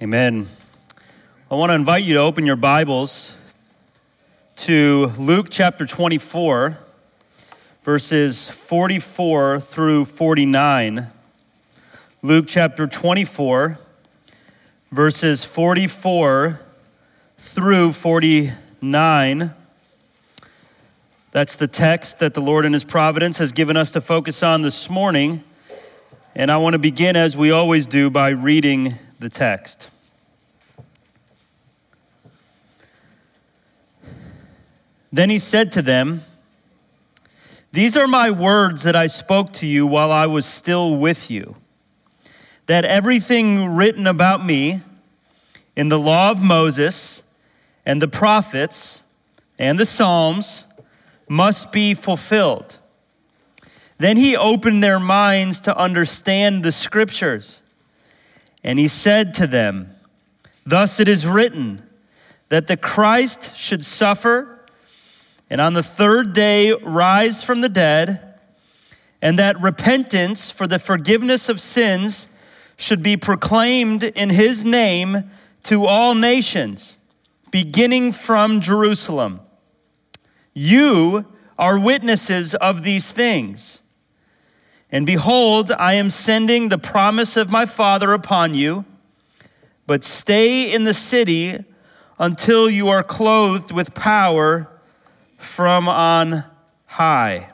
Amen. I want to invite you to open your Bibles to Luke chapter 24, verses 44 through 49. Luke chapter 24, verses 44 through 49. That's the text that the Lord in His providence has given us to focus on this morning. And I want to begin, as we always do, by reading the text. Then he said to them, These are my words that I spoke to you while I was still with you, that everything written about me in the law of Moses and the prophets and the Psalms must be fulfilled. Then he opened their minds to understand the scriptures. And he said to them, Thus it is written that the Christ should suffer and on the third day rise from the dead, and that repentance for the forgiveness of sins should be proclaimed in his name to all nations, beginning from Jerusalem. You are witnesses of these things. And behold, I am sending the promise of my Father upon you, but stay in the city until you are clothed with power from on high.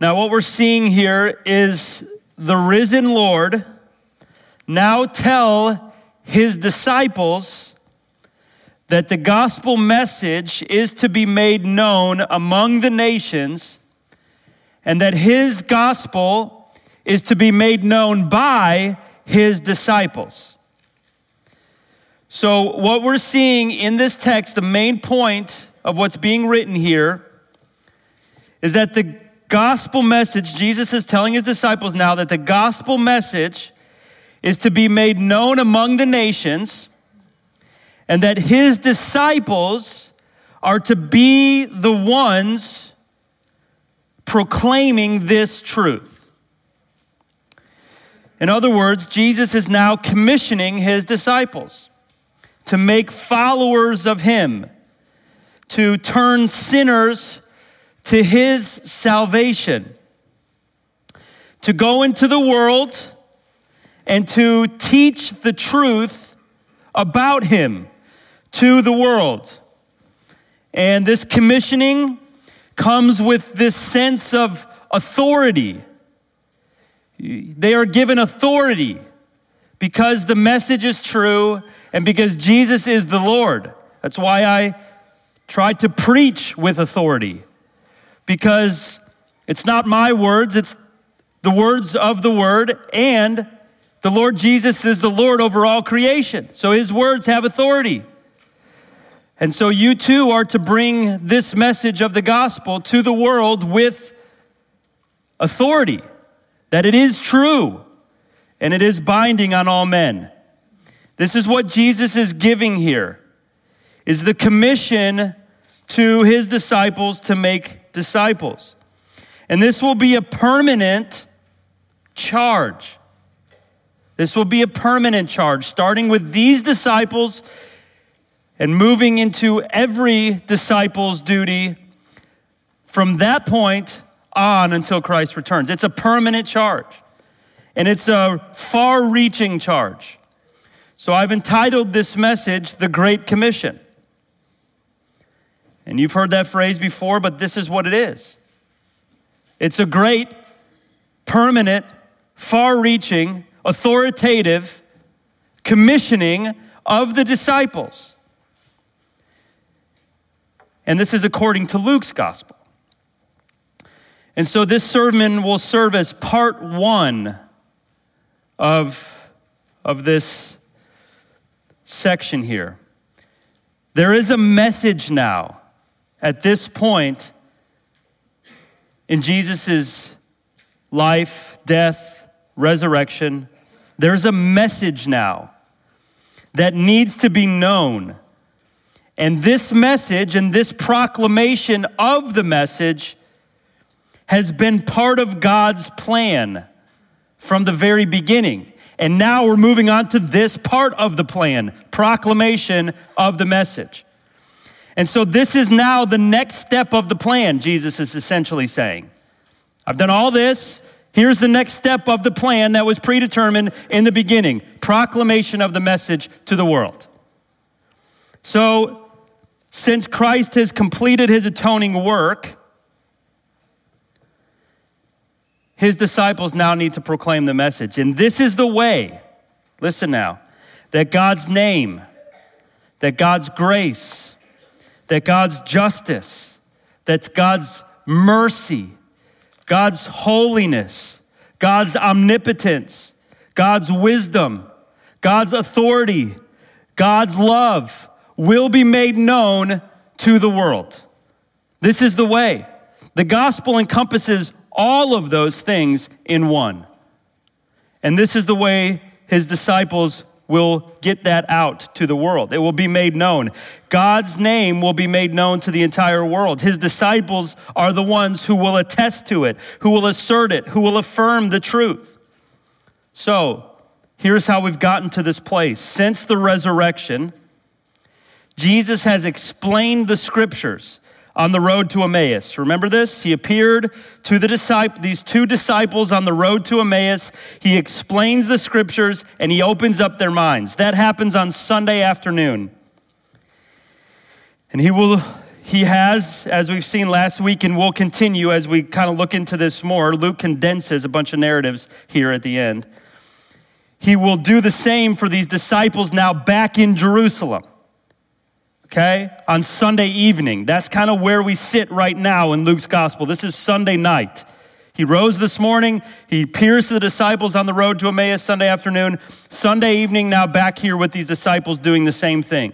Now, what we're seeing here is the risen Lord now tell his disciples that the gospel message is to be made known among the nations and that his gospel is to be made known by his disciples. So, what we're seeing in this text, the main point of what's being written here, is that the gospel message, Jesus is telling his disciples now that the gospel message is to be made known among the nations, and that his disciples are to be the ones proclaiming this truth. In other words, Jesus is now commissioning his disciples to make followers of him, to turn sinners to his salvation, to go into the world and to teach the truth about him to the world. And this commissioning comes with this sense of authority. They are given authority because the message is true and because Jesus is the Lord. That's why I try to preach with authority because it's not my words, it's the words of the Word, and the Lord Jesus is the Lord over all creation. So his words have authority. And so you too are to bring this message of the gospel to the world with authority that it is true and it is binding on all men. This is what Jesus is giving here is the commission to his disciples to make disciples. And this will be a permanent charge. This will be a permanent charge starting with these disciples and moving into every disciple's duty from that point on until Christ returns. It's a permanent charge, and it's a far reaching charge. So I've entitled this message, The Great Commission. And you've heard that phrase before, but this is what it is it's a great, permanent, far reaching, authoritative commissioning of the disciples. And this is according to Luke's gospel. And so this sermon will serve as part one of, of this section here. There is a message now at this point in Jesus' life, death, resurrection. There's a message now that needs to be known and this message and this proclamation of the message has been part of God's plan from the very beginning. And now we're moving on to this part of the plan proclamation of the message. And so, this is now the next step of the plan, Jesus is essentially saying. I've done all this. Here's the next step of the plan that was predetermined in the beginning proclamation of the message to the world. So, since Christ has completed his atoning work, his disciples now need to proclaim the message. And this is the way, listen now, that God's name, that God's grace, that God's justice, that God's mercy, God's holiness, God's omnipotence, God's wisdom, God's authority, God's love will be made known to the world. This is the way. The gospel encompasses all of those things in one. And this is the way his disciples will get that out to the world. It will be made known. God's name will be made known to the entire world. His disciples are the ones who will attest to it, who will assert it, who will affirm the truth. So, here's how we've gotten to this place. Since the resurrection, Jesus has explained the scriptures on the road to Emmaus. Remember this? He appeared to the disciple, these two disciples on the road to Emmaus. He explains the scriptures and he opens up their minds. That happens on Sunday afternoon. And he will he has, as we've seen last week, and will continue as we kind of look into this more. Luke condenses a bunch of narratives here at the end. He will do the same for these disciples now back in Jerusalem okay, on Sunday evening. That's kind of where we sit right now in Luke's gospel. This is Sunday night. He rose this morning. He appears to the disciples on the road to Emmaus Sunday afternoon. Sunday evening, now back here with these disciples doing the same thing.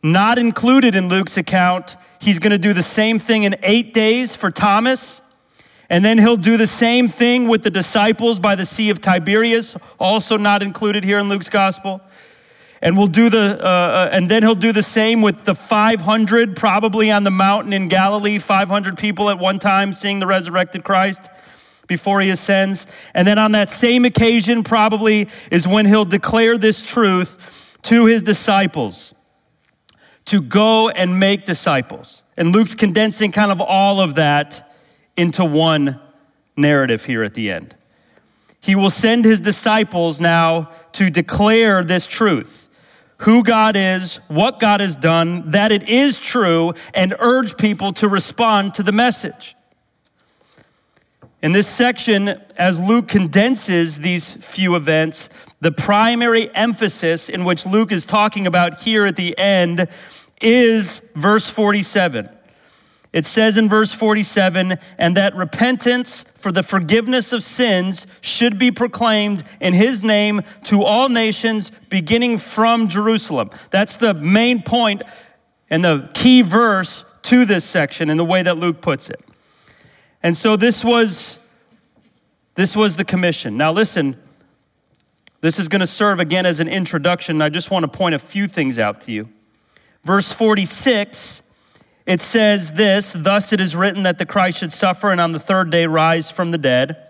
Not included in Luke's account, he's going to do the same thing in eight days for Thomas. And then he'll do the same thing with the disciples by the Sea of Tiberias, also not included here in Luke's gospel. And we'll do the, uh, uh, and then he'll do the same with the 500, probably on the mountain in Galilee, 500 people at one time seeing the resurrected Christ before he ascends. And then on that same occasion, probably is when he'll declare this truth to his disciples to go and make disciples. And Luke's condensing kind of all of that into one narrative here at the end. He will send his disciples now to declare this truth who God is, what God has done, that it is true, and urge people to respond to the message. In this section, as Luke condenses these few events, the primary emphasis in which Luke is talking about here at the end is verse 47. It says in verse 47 and that repentance for the forgiveness of sins should be proclaimed in his name to all nations, beginning from Jerusalem. That's the main point and the key verse to this section in the way that Luke puts it. And so this was this was the commission. Now listen, this is going to serve again as an introduction. I just want to point a few things out to you. Verse 46 it says this Thus it is written that the Christ should suffer and on the third day rise from the dead.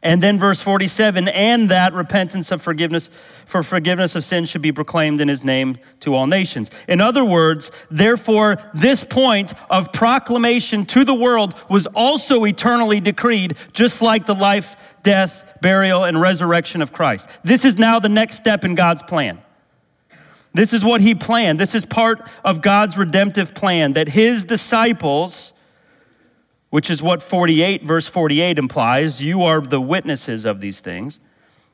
And then verse 47, and that repentance of forgiveness for forgiveness of sins should be proclaimed in his name to all nations. In other words, therefore, this point of proclamation to the world was also eternally decreed, just like the life, death, burial, and resurrection of Christ. This is now the next step in God's plan. This is what he planned. This is part of God's redemptive plan that his disciples, which is what 48, verse 48 implies, you are the witnesses of these things,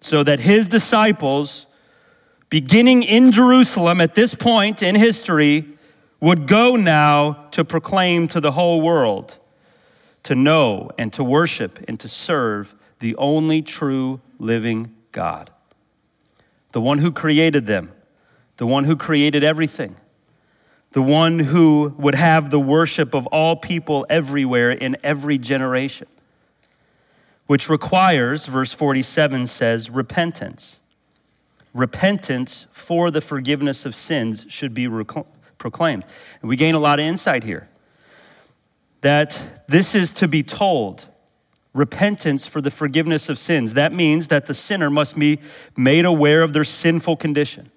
so that his disciples, beginning in Jerusalem at this point in history, would go now to proclaim to the whole world to know and to worship and to serve the only true living God, the one who created them the one who created everything, the one who would have the worship of all people everywhere in every generation, which requires, verse 47 says, repentance. Repentance for the forgiveness of sins should be proclaimed. And we gain a lot of insight here that this is to be told repentance for the forgiveness of sins. That means that the sinner must be made aware of their sinful condition,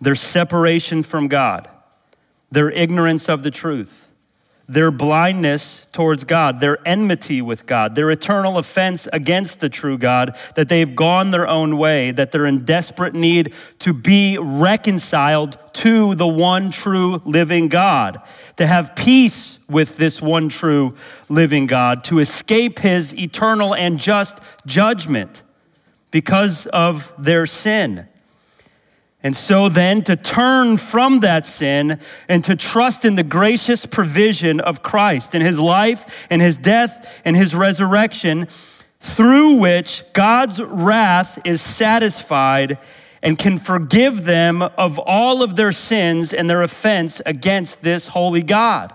their separation from God, their ignorance of the truth. Their blindness towards God, their enmity with God, their eternal offense against the true God, that they've gone their own way, that they're in desperate need to be reconciled to the one true living God, to have peace with this one true living God, to escape his eternal and just judgment. Because of their sin. And so then to turn from that sin and to trust in the gracious provision of Christ in his life and his death and his resurrection, through which God's wrath is satisfied and can forgive them of all of their sins and their offense against this holy God.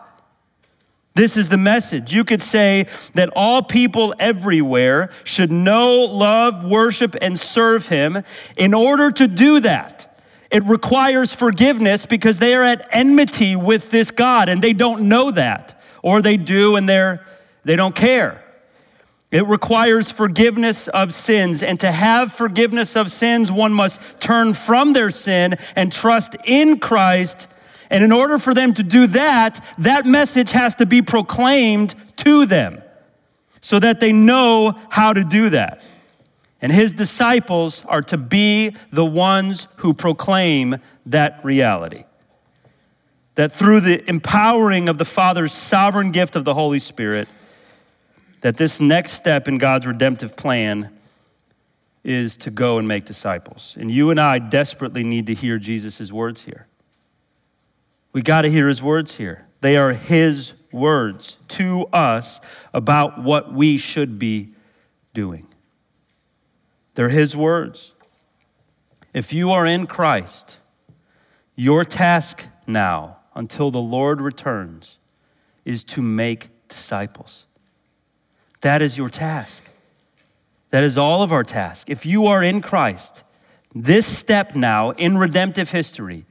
This is the message. You could say that all people everywhere should know, love, worship, and serve him. In order to do that, it requires forgiveness because they are at enmity with this God and they don't know that. Or they do and they're, they don't care. It requires forgiveness of sins. And to have forgiveness of sins, one must turn from their sin and trust in Christ. And in order for them to do that, that message has to be proclaimed to them so that they know how to do that. And his disciples are to be the ones who proclaim that reality. That through the empowering of the Father's sovereign gift of the Holy Spirit, that this next step in God's redemptive plan is to go and make disciples. And you and I desperately need to hear Jesus' words here. We got to hear his words here. They are his words to us about what we should be doing. They're His words. If you are in Christ, your task now, until the Lord returns, is to make disciples. That is your task. That is all of our task. If you are in Christ, this step now in redemptive history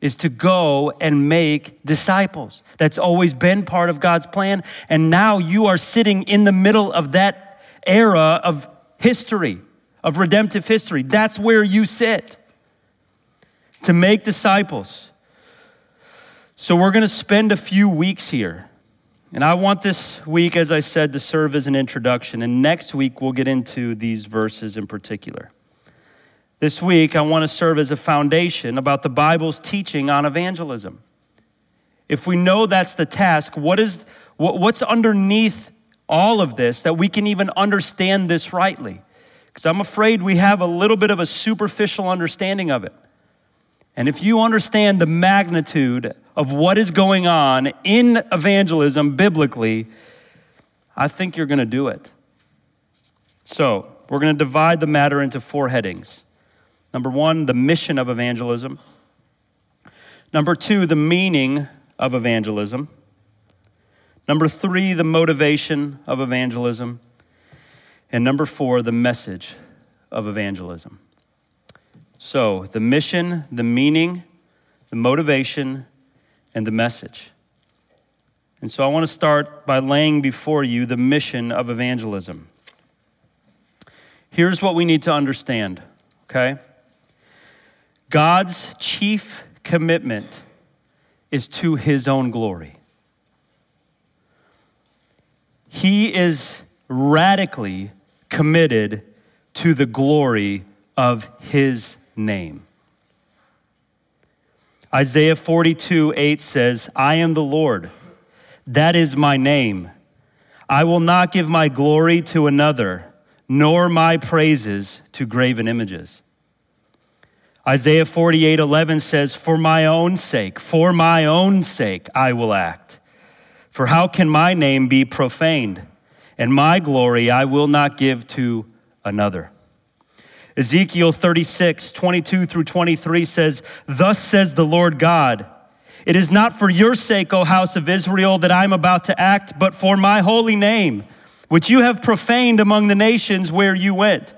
is to go and make disciples. That's always been part of God's plan. And now you are sitting in the middle of that era of history, of redemptive history. That's where you sit to make disciples. So we're going to spend a few weeks here. And I want this week, as I said, to serve as an introduction. And next week, we'll get into these verses in particular. This week, I want to serve as a foundation about the Bible's teaching on evangelism. If we know that's the task, what is, what's underneath all of this that we can even understand this rightly. Because I'm afraid we have a little bit of a superficial understanding of it. And if you understand the magnitude of what is going on in evangelism biblically, I think you're going to do it. So, we're going to divide the matter into four headings. Number one, the mission of evangelism. Number two, the meaning of evangelism. Number three, the motivation of evangelism. And number four, the message of evangelism. So, the mission, the meaning, the motivation, and the message. And so, I want to start by laying before you the mission of evangelism. Here's what we need to understand, okay? God's chief commitment is to his own glory. He is radically committed to the glory of his name. Isaiah 42 8 says, I am the Lord, that is my name. I will not give my glory to another, nor my praises to graven images. Isaiah 48 11 says, For my own sake, for my own sake, I will act. For how can my name be profaned? And my glory I will not give to another. Ezekiel 36, 22 through 23 says, Thus says the Lord God, It is not for your sake, O house of Israel, that I am about to act, but for my holy name, which you have profaned among the nations where you went.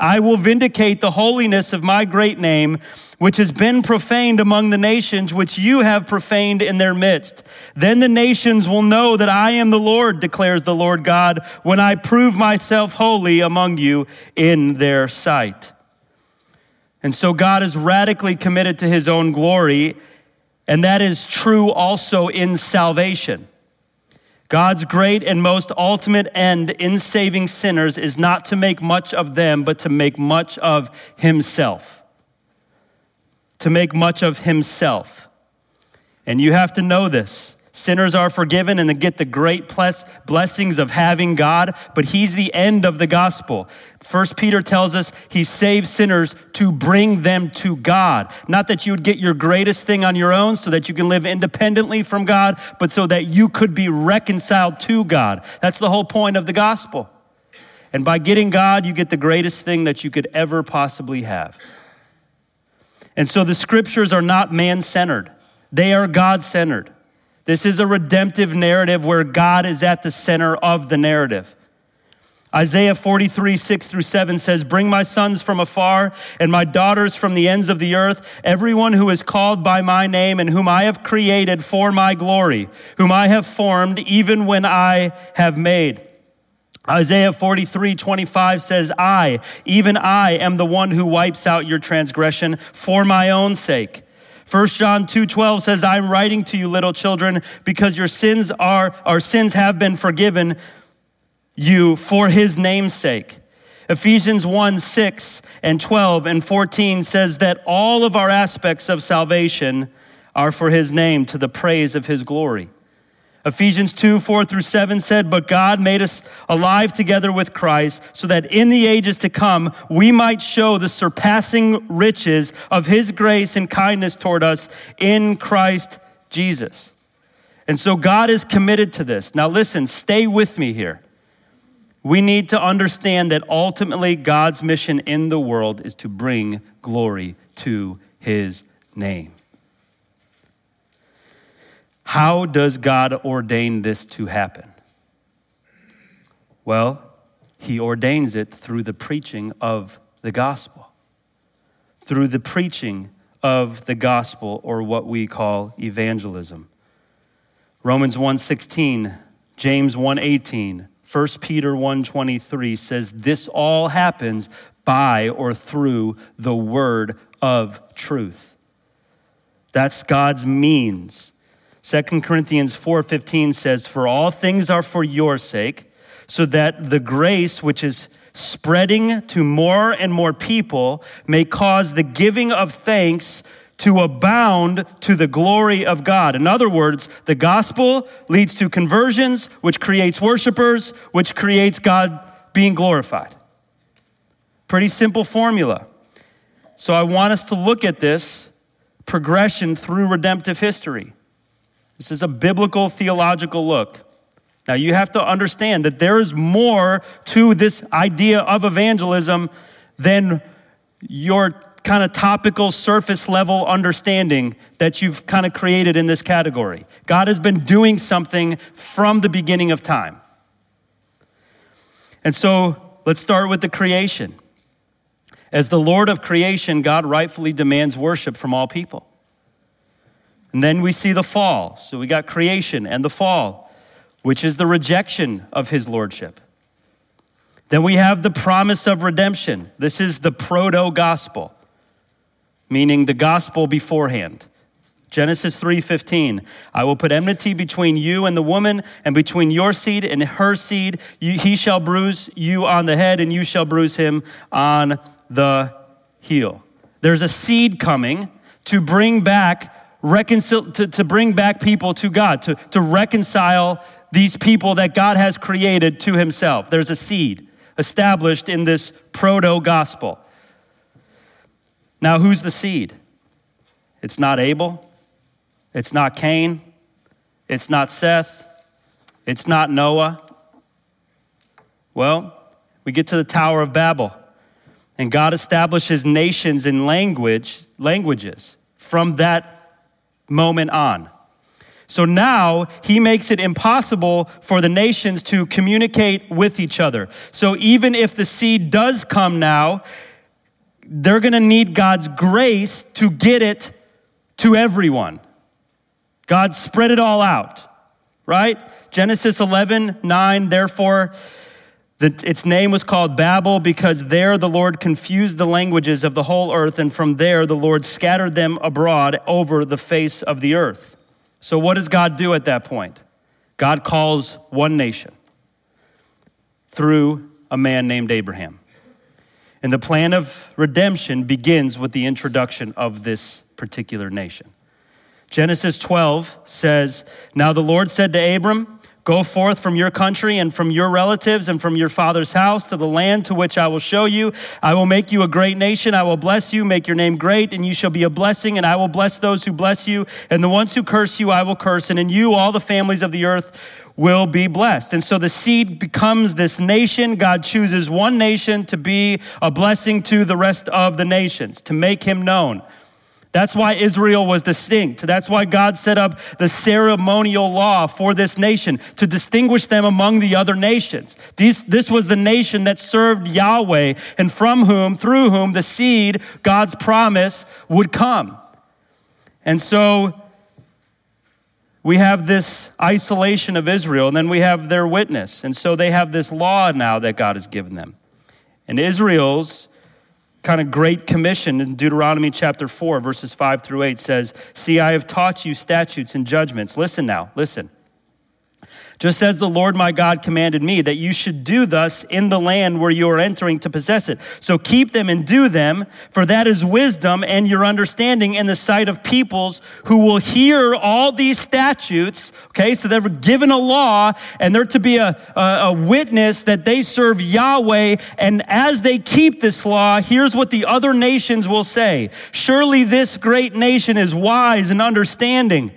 I will vindicate the holiness of my great name, which has been profaned among the nations, which you have profaned in their midst. Then the nations will know that I am the Lord, declares the Lord God, when I prove myself holy among you in their sight. And so God is radically committed to his own glory, and that is true also in salvation. God's great and most ultimate end in saving sinners is not to make much of them, but to make much of Himself. To make much of Himself. And you have to know this. Sinners are forgiven and they get the great blessings of having God, but He's the end of the gospel. First Peter tells us He saves sinners to bring them to God. Not that you would get your greatest thing on your own so that you can live independently from God, but so that you could be reconciled to God. That's the whole point of the gospel. And by getting God, you get the greatest thing that you could ever possibly have. And so the scriptures are not man centered, they are God centered. This is a redemptive narrative where God is at the center of the narrative. Isaiah 43, 6 through 7 says, Bring my sons from afar and my daughters from the ends of the earth, everyone who is called by my name and whom I have created for my glory, whom I have formed even when I have made. Isaiah 43, 25 says, I, even I, am the one who wipes out your transgression for my own sake. 1 John 2:12 says, "I'm writing to you little children because your sins are our sins have been forgiven you for his name's sake." Ephesians 1 6 and 12 and 14 says that all of our aspects of salvation are for his name to the praise of his glory. Ephesians 2 4 through 7 said, But God made us alive together with Christ, so that in the ages to come we might show the surpassing riches of his grace and kindness toward us in Christ Jesus. And so God is committed to this. Now, listen, stay with me here. We need to understand that ultimately God's mission in the world is to bring glory to his name. How does God ordain this to happen? Well, He ordains it through the preaching of the gospel. Through the preaching of the gospel, or what we call evangelism. Romans 1:16, James 1:18, 1 Peter 1:23 says this all happens by or through the word of truth. That's God's means 2 Corinthians 4:15 says, "For all things are for your sake, so that the grace which is spreading to more and more people may cause the giving of thanks to abound to the glory of God." In other words, the gospel leads to conversions, which creates worshipers, which creates God being glorified. Pretty simple formula. So I want us to look at this progression through redemptive history. This is a biblical theological look. Now, you have to understand that there is more to this idea of evangelism than your kind of topical surface level understanding that you've kind of created in this category. God has been doing something from the beginning of time. And so let's start with the creation. As the Lord of creation, God rightfully demands worship from all people. And then we see the fall. So we got creation and the fall, which is the rejection of his lordship. Then we have the promise of redemption. This is the proto gospel, meaning the gospel beforehand. Genesis 3:15 I will put enmity between you and the woman and between your seed and her seed he shall bruise you on the head and you shall bruise him on the heel. There's a seed coming to bring back to, to bring back people to God, to, to reconcile these people that God has created to himself. There's a seed established in this proto gospel. Now, who's the seed? It's not Abel. It's not Cain. It's not Seth. It's not Noah. Well, we get to the Tower of Babel, and God establishes nations in language, languages from that moment on. So now he makes it impossible for the nations to communicate with each other. So even if the seed does come now, they're going to need God's grace to get it to everyone. God spread it all out, right? Genesis 11, 9, therefore, the, its name was called Babel because there the Lord confused the languages of the whole earth, and from there the Lord scattered them abroad over the face of the earth. So, what does God do at that point? God calls one nation through a man named Abraham. And the plan of redemption begins with the introduction of this particular nation. Genesis 12 says, Now the Lord said to Abram, Go forth from your country and from your relatives and from your father's house to the land to which I will show you. I will make you a great nation. I will bless you, make your name great, and you shall be a blessing. And I will bless those who bless you, and the ones who curse you, I will curse. And in you, all the families of the earth will be blessed. And so the seed becomes this nation. God chooses one nation to be a blessing to the rest of the nations, to make him known. That's why Israel was distinct. That's why God set up the ceremonial law for this nation to distinguish them among the other nations. These, this was the nation that served Yahweh and from whom, through whom, the seed, God's promise, would come. And so we have this isolation of Israel, and then we have their witness. And so they have this law now that God has given them. And Israel's kind of great commission in Deuteronomy chapter 4, verses 5 through 8 says, See, I have taught you statutes and judgments. Listen now, listen just as the Lord my God commanded me, that you should do thus in the land where you are entering to possess it. So keep them and do them, for that is wisdom and your understanding in the sight of peoples who will hear all these statutes. Okay, so they're given a law and they're to be a, a, a witness that they serve Yahweh. And as they keep this law, here's what the other nations will say Surely this great nation is wise and understanding.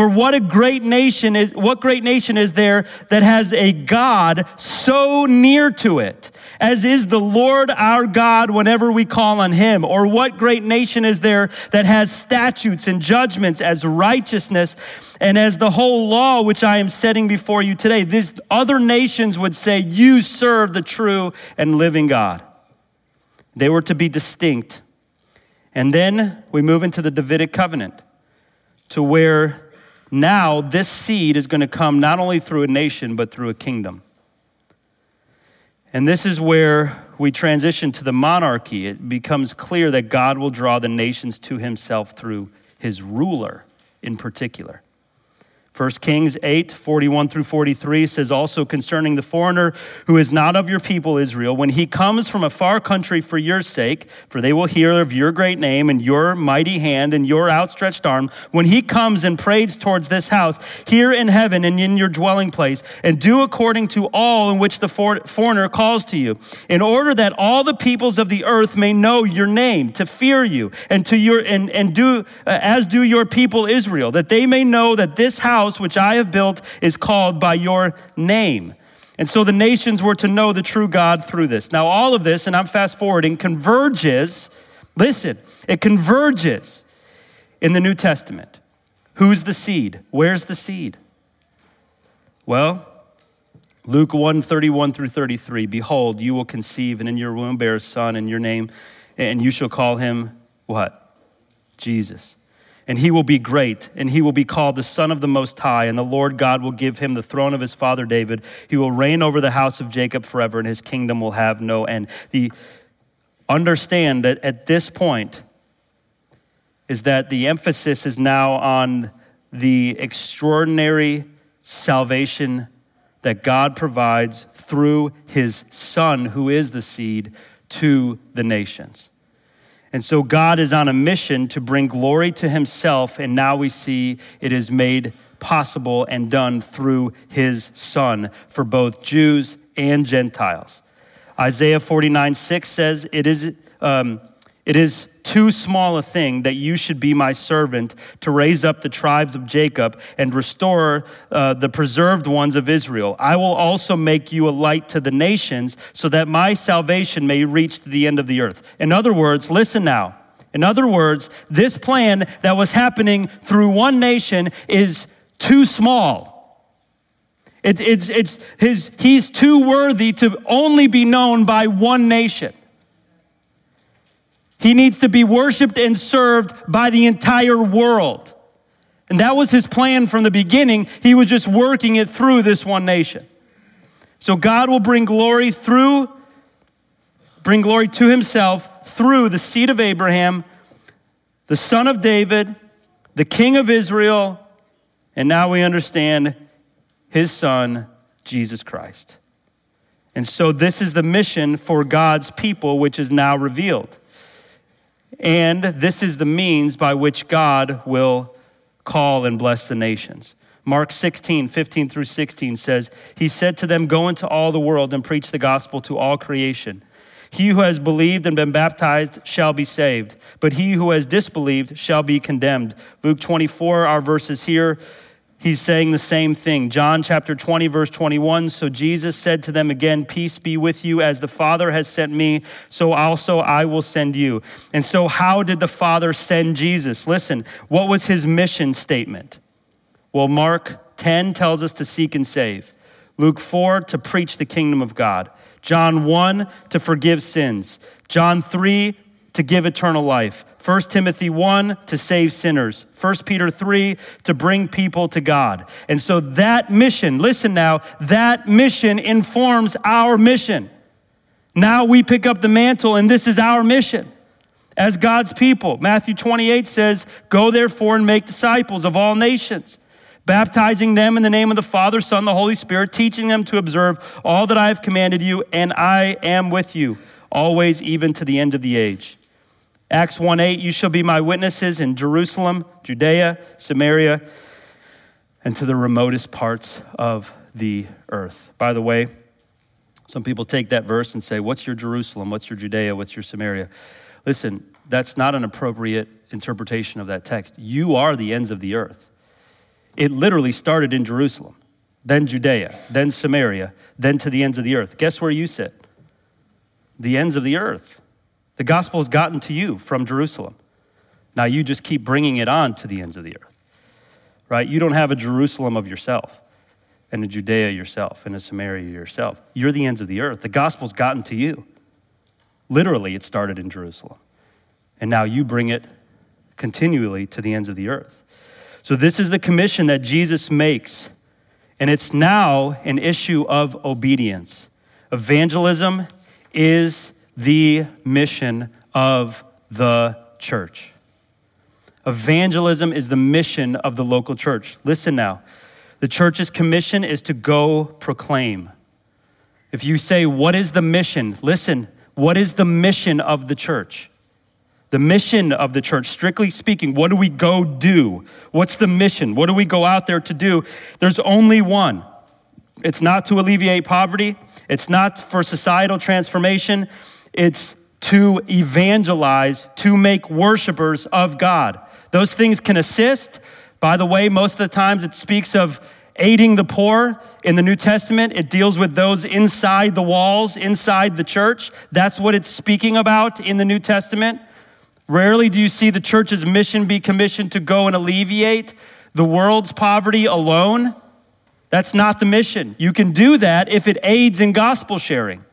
For what a great nation is, what great nation is there that has a God so near to it, as is the Lord our God whenever we call on him? Or what great nation is there that has statutes and judgments as righteousness and as the whole law which I am setting before you today? These other nations would say, You serve the true and living God. They were to be distinct. And then we move into the Davidic covenant to where now, this seed is going to come not only through a nation, but through a kingdom. And this is where we transition to the monarchy. It becomes clear that God will draw the nations to himself through his ruler in particular. 1 Kings 8, 41 through 43 says also concerning the foreigner who is not of your people Israel, when he comes from a far country for your sake, for they will hear of your great name and your mighty hand and your outstretched arm, when he comes and prays towards this house here in heaven and in your dwelling place, and do according to all in which the foreigner calls to you, in order that all the peoples of the earth may know your name, to fear you, and to your and, and do uh, as do your people Israel, that they may know that this house house which I have built is called by your name. And so the nations were to know the true God through this. Now, all of this, and I'm fast forwarding, converges, listen, it converges in the New Testament. Who's the seed? Where's the seed? Well, Luke 1 31 through 33 Behold, you will conceive, and in your womb bear a son, and your name, and you shall call him what? Jesus and he will be great, and he will be called the Son of the Most High, and the Lord God will give him the throne of his father David. He will reign over the house of Jacob forever, and his kingdom will have no end. The understand that at this point is that the emphasis is now on the extraordinary salvation that God provides through his son who is the seed to the nations. And so God is on a mission to bring glory to himself, and now we see it is made possible and done through his Son for both Jews and Gentiles. Isaiah 49 6 says, It is, um, it is too small a thing that you should be my servant to raise up the tribes of Jacob and restore uh, the preserved ones of Israel. I will also make you a light to the nations so that my salvation may reach to the end of the earth. In other words, listen now. In other words, this plan that was happening through one nation is too small. It, it's, it's his, he's too worthy to only be known by one nation. He needs to be worshiped and served by the entire world. And that was his plan from the beginning. He was just working it through this one nation. So God will bring glory through, bring glory to himself through the seed of Abraham, the son of David, the king of Israel, and now we understand his son, Jesus Christ. And so this is the mission for God's people, which is now revealed. And this is the means by which God will call and bless the nations. Mark 16, 15 through 16 says, He said to them, Go into all the world and preach the gospel to all creation. He who has believed and been baptized shall be saved, but he who has disbelieved shall be condemned. Luke 24, our verses here he's saying the same thing. John chapter 20, verse 21. So Jesus said to them again, Peace be with you. As the Father has sent me, so also I will send you. And so, how did the Father send Jesus? Listen, what was his mission statement? Well, Mark 10 tells us to seek and save, Luke 4 to preach the kingdom of God, John 1 to forgive sins, John 3 to give eternal life. 1 Timothy 1 to save sinners. 1 Peter 3 to bring people to God. And so that mission, listen now, that mission informs our mission. Now we pick up the mantle, and this is our mission as God's people. Matthew 28 says, Go therefore and make disciples of all nations, baptizing them in the name of the Father, Son, the Holy Spirit, teaching them to observe all that I have commanded you, and I am with you always, even to the end of the age. Acts 1 8, you shall be my witnesses in Jerusalem, Judea, Samaria, and to the remotest parts of the earth. By the way, some people take that verse and say, What's your Jerusalem? What's your Judea? What's your Samaria? Listen, that's not an appropriate interpretation of that text. You are the ends of the earth. It literally started in Jerusalem, then Judea, then Samaria, then to the ends of the earth. Guess where you sit? The ends of the earth. The gospel has gotten to you from Jerusalem. Now you just keep bringing it on to the ends of the earth, right? You don't have a Jerusalem of yourself and a Judea yourself and a Samaria yourself. You're the ends of the earth. The gospel's gotten to you. Literally, it started in Jerusalem. And now you bring it continually to the ends of the earth. So, this is the commission that Jesus makes. And it's now an issue of obedience. Evangelism is the mission of the church. Evangelism is the mission of the local church. Listen now. The church's commission is to go proclaim. If you say, What is the mission? Listen, what is the mission of the church? The mission of the church, strictly speaking, what do we go do? What's the mission? What do we go out there to do? There's only one. It's not to alleviate poverty, it's not for societal transformation, it's to evangelize, to make worshipers of God. Those things can assist. By the way, most of the times it speaks of aiding the poor. In the New Testament, it deals with those inside the walls, inside the church. That's what it's speaking about in the New Testament. Rarely do you see the church's mission be commissioned to go and alleviate the world's poverty alone. That's not the mission. You can do that if it aids in gospel sharing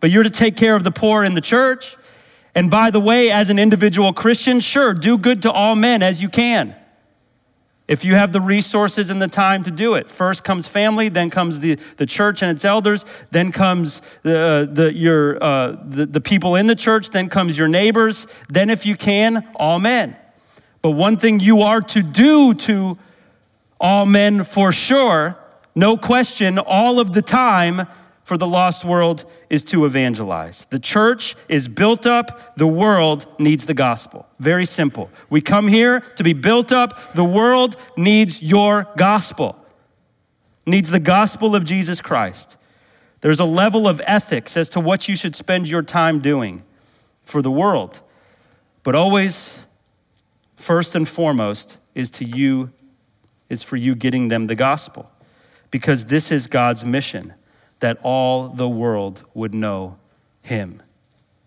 but you're to take care of the poor in the church. And by the way, as an individual Christian, sure, do good to all men as you can. If you have the resources and the time to do it. First comes family, then comes the, the church and its elders, then comes the, the, your, uh, the, the people in the church, then comes your neighbors, then, if you can, all men. But one thing you are to do to all men for sure, no question, all of the time, for the lost world is to evangelize. The church is built up, the world needs the gospel. Very simple. We come here to be built up, the world needs your gospel, needs the gospel of Jesus Christ. There's a level of ethics as to what you should spend your time doing for the world. But always, first and foremost, is to you, is for you getting them the gospel. Because this is God's mission that all the world would know him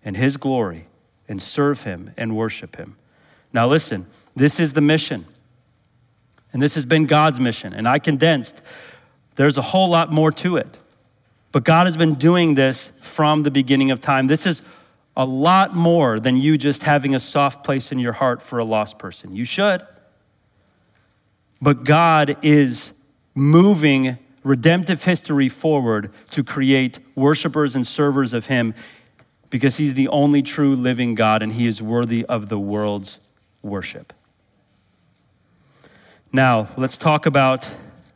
and his glory and serve him and worship him. Now, listen, this is the mission. And this has been God's mission. And I condensed, there's a whole lot more to it. But God has been doing this from the beginning of time. This is a lot more than you just having a soft place in your heart for a lost person. You should. But God is moving redemptive history forward to create worshipers and servers of Him because He's the only true living God and He is worthy of the world's worship. Now, let's talk about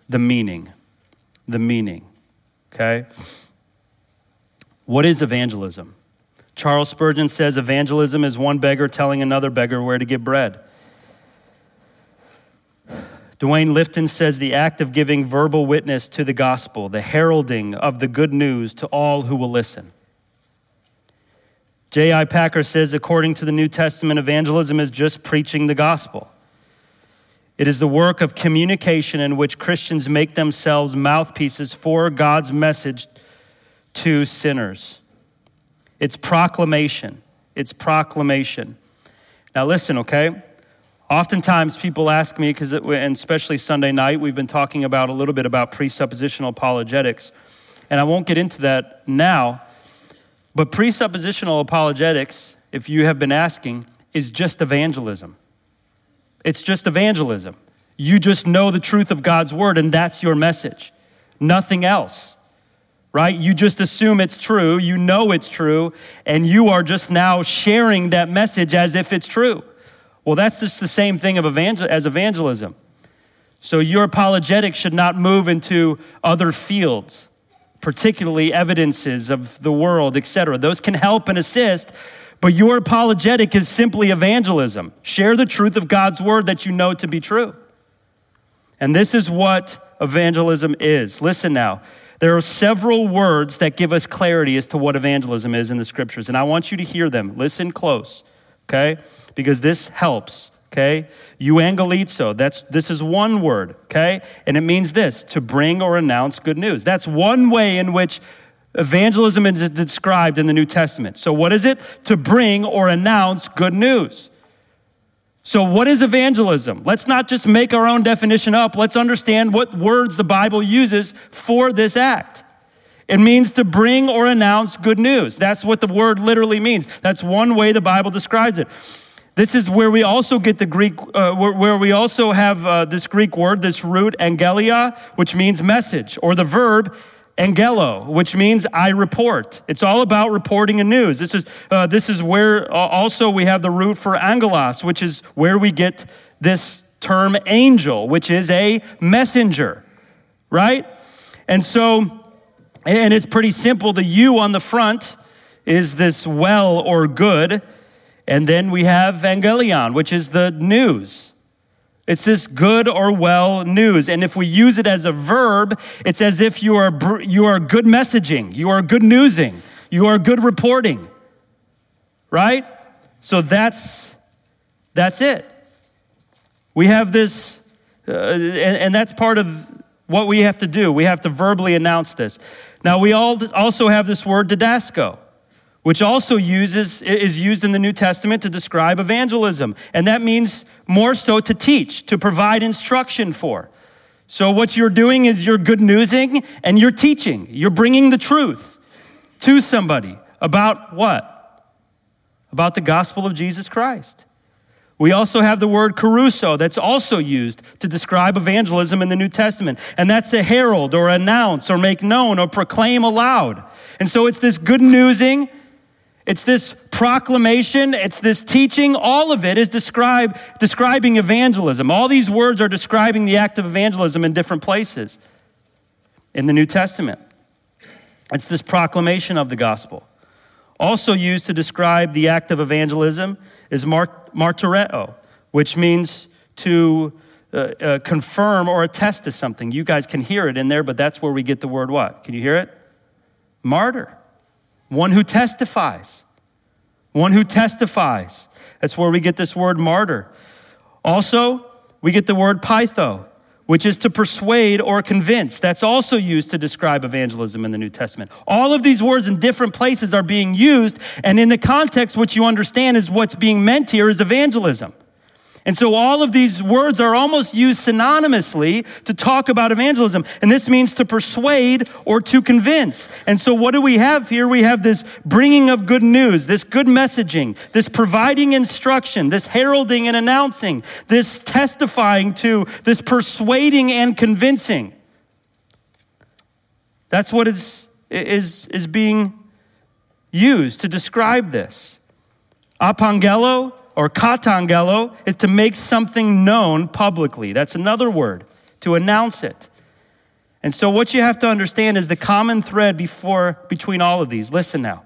the meaning. The meaning, okay? What is evangelism? Charles Spurgeon says evangelism is one beggar telling another beggar where to get bread. Duane Litfin says the act of giving verbal witness to the gospel, the heralding of the good news to all who will listen. J.I. Packer says, according to the New Testament, evangelism is just preaching the gospel. It is the work of communication in which Christians make themselves mouthpieces for God's message to sinners. It's proclamation. It's proclamation. Now, listen, okay? Oftentimes people ask me, because and especially Sunday night, we've been talking about a little bit about presuppositional apologetics. And I won't get into that now, but presuppositional apologetics, if you have been asking, is just evangelism. It's just evangelism. You just know the truth of God's word, and that's your message. Nothing else, right? You just assume it's true, you know it's true, and you are just now sharing that message as if it's true. Well, that's just the same thing of evangel- as evangelism. So your apologetic should not move into other fields, particularly evidences of the world, etc. Those can help and assist, but your apologetic is simply evangelism. Share the truth of God's word that you know to be true. And this is what evangelism is. Listen now. There are several words that give us clarity as to what evangelism is in the scriptures, and I want you to hear them. Listen close, okay? Because this helps, okay? Euangelizo, that's this is one word, okay? And it means this, to bring or announce good news. That's one way in which Evangelism is described in the New Testament. So, what is it? To bring or announce good news. So, what is evangelism? Let's not just make our own definition up. Let's understand what words the Bible uses for this act. It means to bring or announce good news. That's what the word literally means. That's one way the Bible describes it. This is where we also get the Greek, uh, where, where, we also have uh, this Greek word, this root, angelia, which means message, or the verb angelo, which means I report. It's all about reporting a news. This is, uh, this is where uh, also we have the root for angelos, which is where we get this term angel, which is a messenger, right? And so, and it's pretty simple. The U on the front is this well or good. And then we have evangelion, which is the news. It's this good or well news. And if we use it as a verb, it's as if you are, you are good messaging, you are good newsing, you are good reporting. Right? So that's, that's it. We have this, uh, and, and that's part of what we have to do. We have to verbally announce this. Now, we all also have this word didasco which also uses, is used in the New Testament to describe evangelism. And that means more so to teach, to provide instruction for. So, what you're doing is you're good newsing and you're teaching. You're bringing the truth to somebody about what? About the gospel of Jesus Christ. We also have the word kerusso that's also used to describe evangelism in the New Testament. And that's a herald or announce or make known or proclaim aloud. And so it's this good newsing it's this proclamation, it's this teaching, all of it is describe, describing evangelism. All these words are describing the act of evangelism in different places in the New Testament. It's this proclamation of the gospel. Also used to describe the act of evangelism is mart- martyreo, which means to uh, uh, confirm or attest to something. You guys can hear it in there, but that's where we get the word what? Can you hear it? Martyr one who testifies. One who testifies. That's where we get this word martyr. Also, we get the word peitho, which is to persuade or convince. That's also used to describe evangelism in the New Testament. All of these words in different places are being used, and in the context, what you understand is what's being meant here is evangelism. And so all of these words are almost used synonymously to talk about evangelism. And this means to persuade or to convince. And so what do we have here? We have this bringing of good news, this good messaging, this providing instruction, this heralding and announcing, this testifying to, this persuading and convincing. That's what is, is, is being used to describe this. Apangelo or katangelo is to make something known publicly. That's another word, to announce it. And so what you have to understand is the common thread before between all of these. Listen now.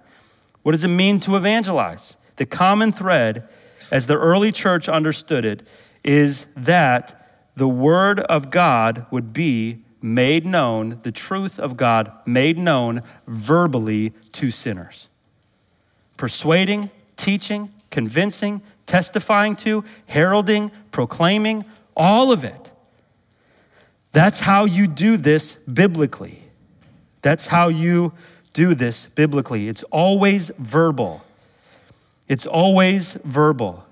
What does it mean to evangelize? The common thread as the early church understood it is that the word of God would be made known, the truth of God made known verbally to sinners. Persuading, teaching, convincing, testifying to, heralding, proclaiming, all of it. That's how you do this biblically. That's how you do this biblically. It's always verbal. It's always verbal.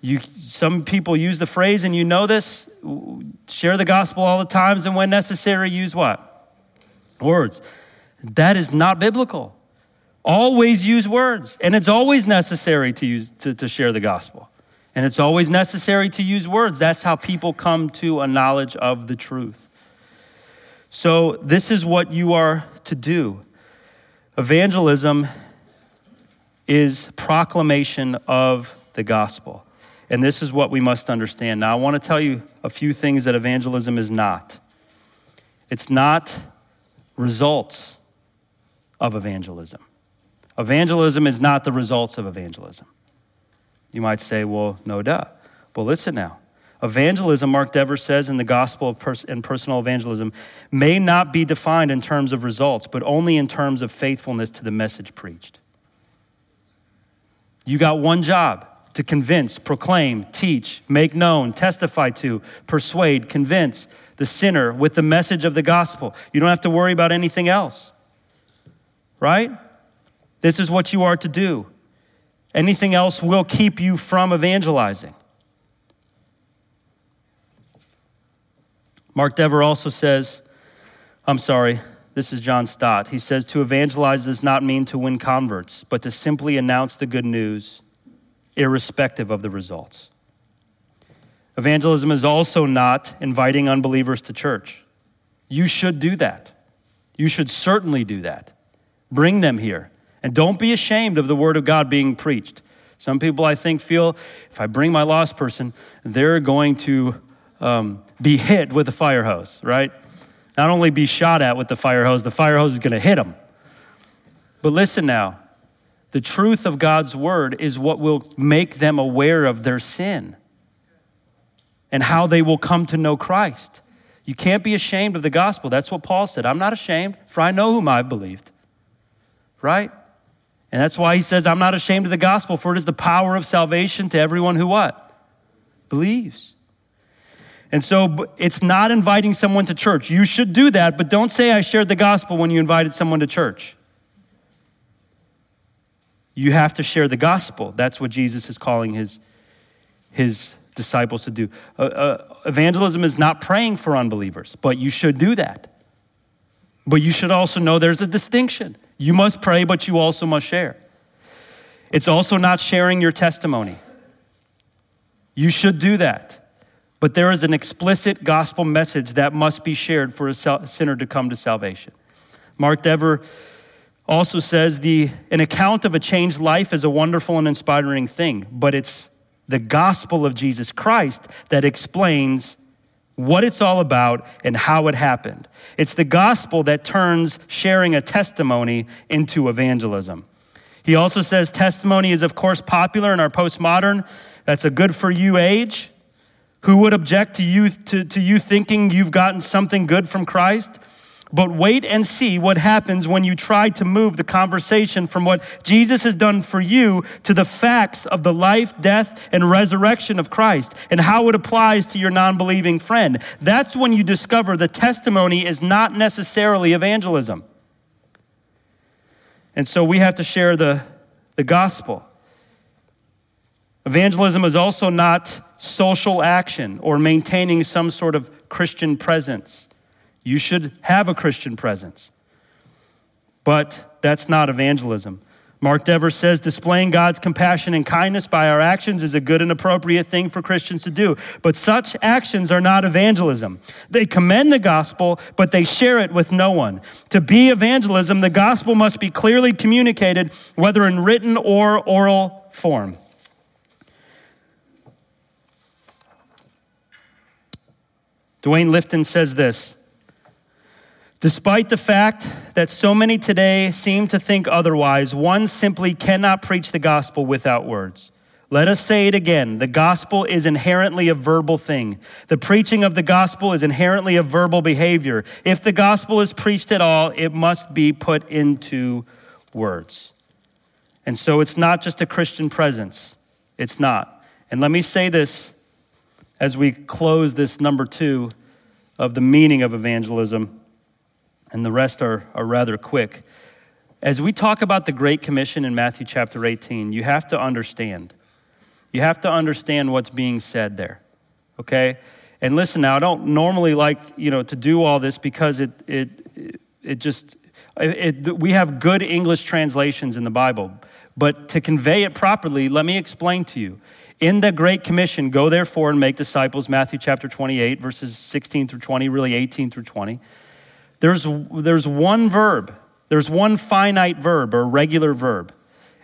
You, some people use the phrase, and you know this share the gospel all the times, and when necessary, use what? Words. That is not biblical. Always use words. And it's always necessary to, use, to, to share the gospel. And it's always necessary to use words. That's how people come to a knowledge of the truth. So, this is what you are to do. Evangelism is proclamation of the gospel. And this is what we must understand. Now, I want to tell you a few things that evangelism is not. It's not results of evangelism. Evangelism is not the results of evangelism. You might say, well, no duh. Well, listen now. Evangelism, Mark Dever says in the Gospel pers- and Personal Evangelism, may not be defined in terms of results, but only in terms of faithfulness to the message preached. You got one job to convince, proclaim, teach, make known, testify to, persuade, convince the sinner with the message of the gospel. You don't have to worry about anything else. Right? This is what you are to do. Anything else will keep you from evangelizing. Mark Dever also says, I'm sorry, this is John Stott. He says, To evangelize does not mean to win converts, but to simply announce the good news, irrespective of the results. Evangelism is also not inviting unbelievers to church. You should do that. You should certainly do that. Bring them here. And don't be ashamed of the word of God being preached. Some people, I think, feel if I bring my lost person, they're going to um, be hit with a fire hose, right? Not only be shot at with the fire hose, the fire hose is going to hit them. But listen now the truth of God's word is what will make them aware of their sin and how they will come to know Christ. You can't be ashamed of the gospel. That's what Paul said. I'm not ashamed, for I know whom I've believed. Right? And that's why he says, I'm not ashamed of the gospel, for it is the power of salvation to everyone who what? Believes. And so it's not inviting someone to church. You should do that, but don't say I shared the gospel when you invited someone to church. You have to share the gospel. That's what Jesus is calling his, his disciples to do. Uh, uh, evangelism is not praying for unbelievers, but you should do that. But you should also know there's a distinction. You must pray, but you also must share. It's also not sharing your testimony. You should do that. But there is an explicit gospel message that must be shared for a sinner to come to salvation. Mark Dever also says the, an account of a changed life is a wonderful and inspiring thing, but it's the gospel of Jesus Christ that explains what it's all about, and how it happened. It's the gospel that turns sharing a testimony into evangelism. He also says testimony is, of course, popular in our postmodern, that's a good for you age. Who would object to you, to, to you thinking you've gotten something good from Christ? But wait and see what happens when you try to move the conversation from what Jesus has done for you to the facts of the life, death, and resurrection of Christ and how it applies to your non believing friend. That's when you discover the testimony is not necessarily evangelism. And so we have to share the, the gospel. Evangelism is also not social action or maintaining some sort of Christian presence. You should have a Christian presence. But that's not evangelism. Mark Dever says displaying God's compassion and kindness by our actions is a good and appropriate thing for Christians to do. But such actions are not evangelism. They commend the gospel, but they share it with no one. To be evangelism, the gospel must be clearly communicated, whether in written or oral form. Duane Litfin says this Despite the fact that so many today seem to think otherwise, one simply cannot preach the gospel without words. Let us say it again. The gospel is inherently a verbal thing. The preaching of the gospel is inherently a verbal behavior. If the gospel is preached at all, it must be put into words. And so it's not just a Christian presence. It's not. And let me say this as we close this number two of the meaning of evangelism and the rest are, are rather quick. As we talk about the Great Commission in Matthew chapter 18, you have to understand. You have to understand what's being said there, okay? And listen now, I don't normally like, you know, to do all this because it, it, it just, it, we have good English translations in the Bible. But to convey it properly, let me explain to you. In the Great Commission, go therefore and make disciples, Matthew chapter 28, verses 16 through 20, really 18 through 20. There's, there's one verb, there's one finite verb or regular verb,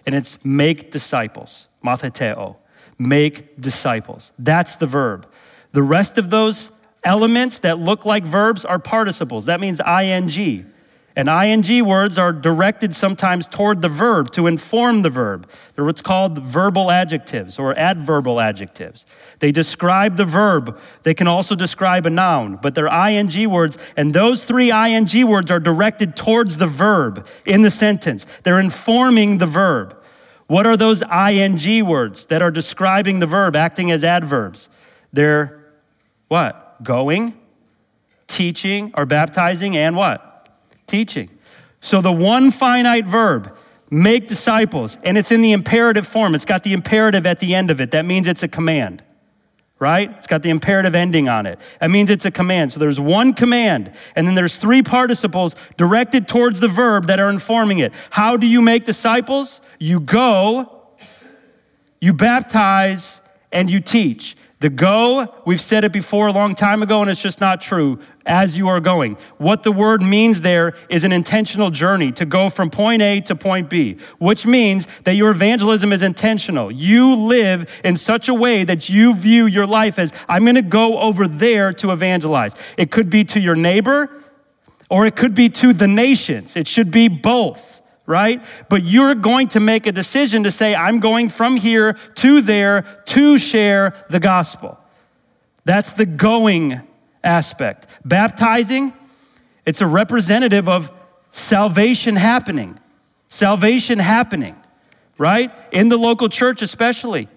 and it's make disciples, matheteo, make disciples. That's the verb. The rest of those elements that look like verbs are participles. That means ing. And ing words are directed sometimes toward the verb to inform the verb. They're what's called verbal adjectives or adverbal adjectives. They describe the verb. They can also describe a noun, but they're ing words. And those three ing words are directed towards the verb in the sentence. They're informing the verb. What are those ing words that are describing the verb, acting as adverbs? They're what? Going, teaching, or baptizing, and what? Teaching. So the one finite verb, make disciples, and it's in the imperative form. It's got the imperative at the end of it. That means it's a command, right? It's got the imperative ending on it. That means it's a command. So there's one command, and then there's three participles directed towards the verb that are informing it. How do you make disciples? You go, you baptize, and you teach. The go, we've said it before a long time ago, and it's just not true as you are going. What the word means there is an intentional journey to go from point A to point B, which means that your evangelism is intentional. You live in such a way that you view your life as, I'm going to go over there to evangelize. It could be to your neighbor, or it could be to the nations. It should be both right? But you're going to make a decision to say, I'm going from here to there to share the gospel. That's the going aspect. Baptizing, it's a representative of salvation happening. Salvation happening, right? In the local church, especially.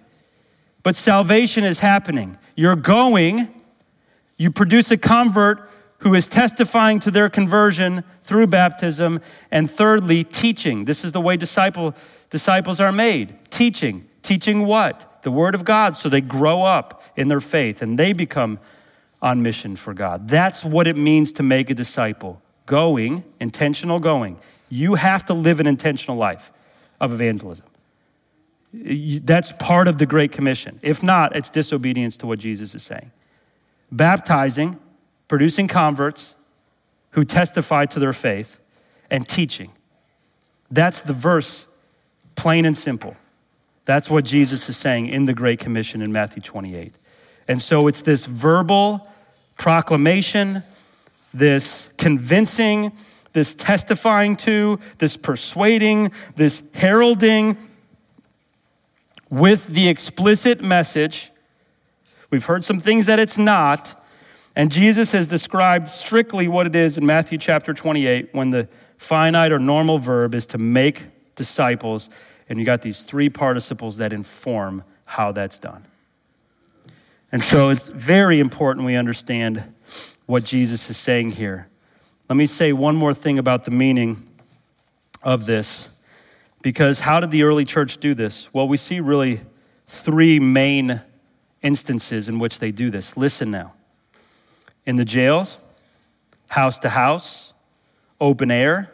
But salvation is happening. You're going, you produce a convert who is testifying to their conversion through baptism, and thirdly, teaching. This is the way disciple, disciples are made teaching. Teaching what? The Word of God, so they grow up in their faith and they become on mission for God. That's what it means to make a disciple. Going, intentional going. You have to live an intentional life of evangelism. That's part of the Great Commission. If not, it's disobedience to what Jesus is saying. Baptizing producing converts who testify to their faith, and teaching. That's the verse, plain and simple. That's what Jesus is saying in the Great Commission in Matthew 28. And so it's this verbal proclamation, this convincing, this testifying to, this persuading, this heralding with the explicit message. We've heard some things that it's not, and Jesus has described strictly what it is in Matthew chapter 28 when the finite or normal verb is to make disciples. And you got these three participles that inform how that's done. And so it's very important we understand what Jesus is saying here. Let me say one more thing about the meaning of this. Because how did the early church do this? Well, we see really three main instances in which they do this. Listen now. In the jails, house to house, open air,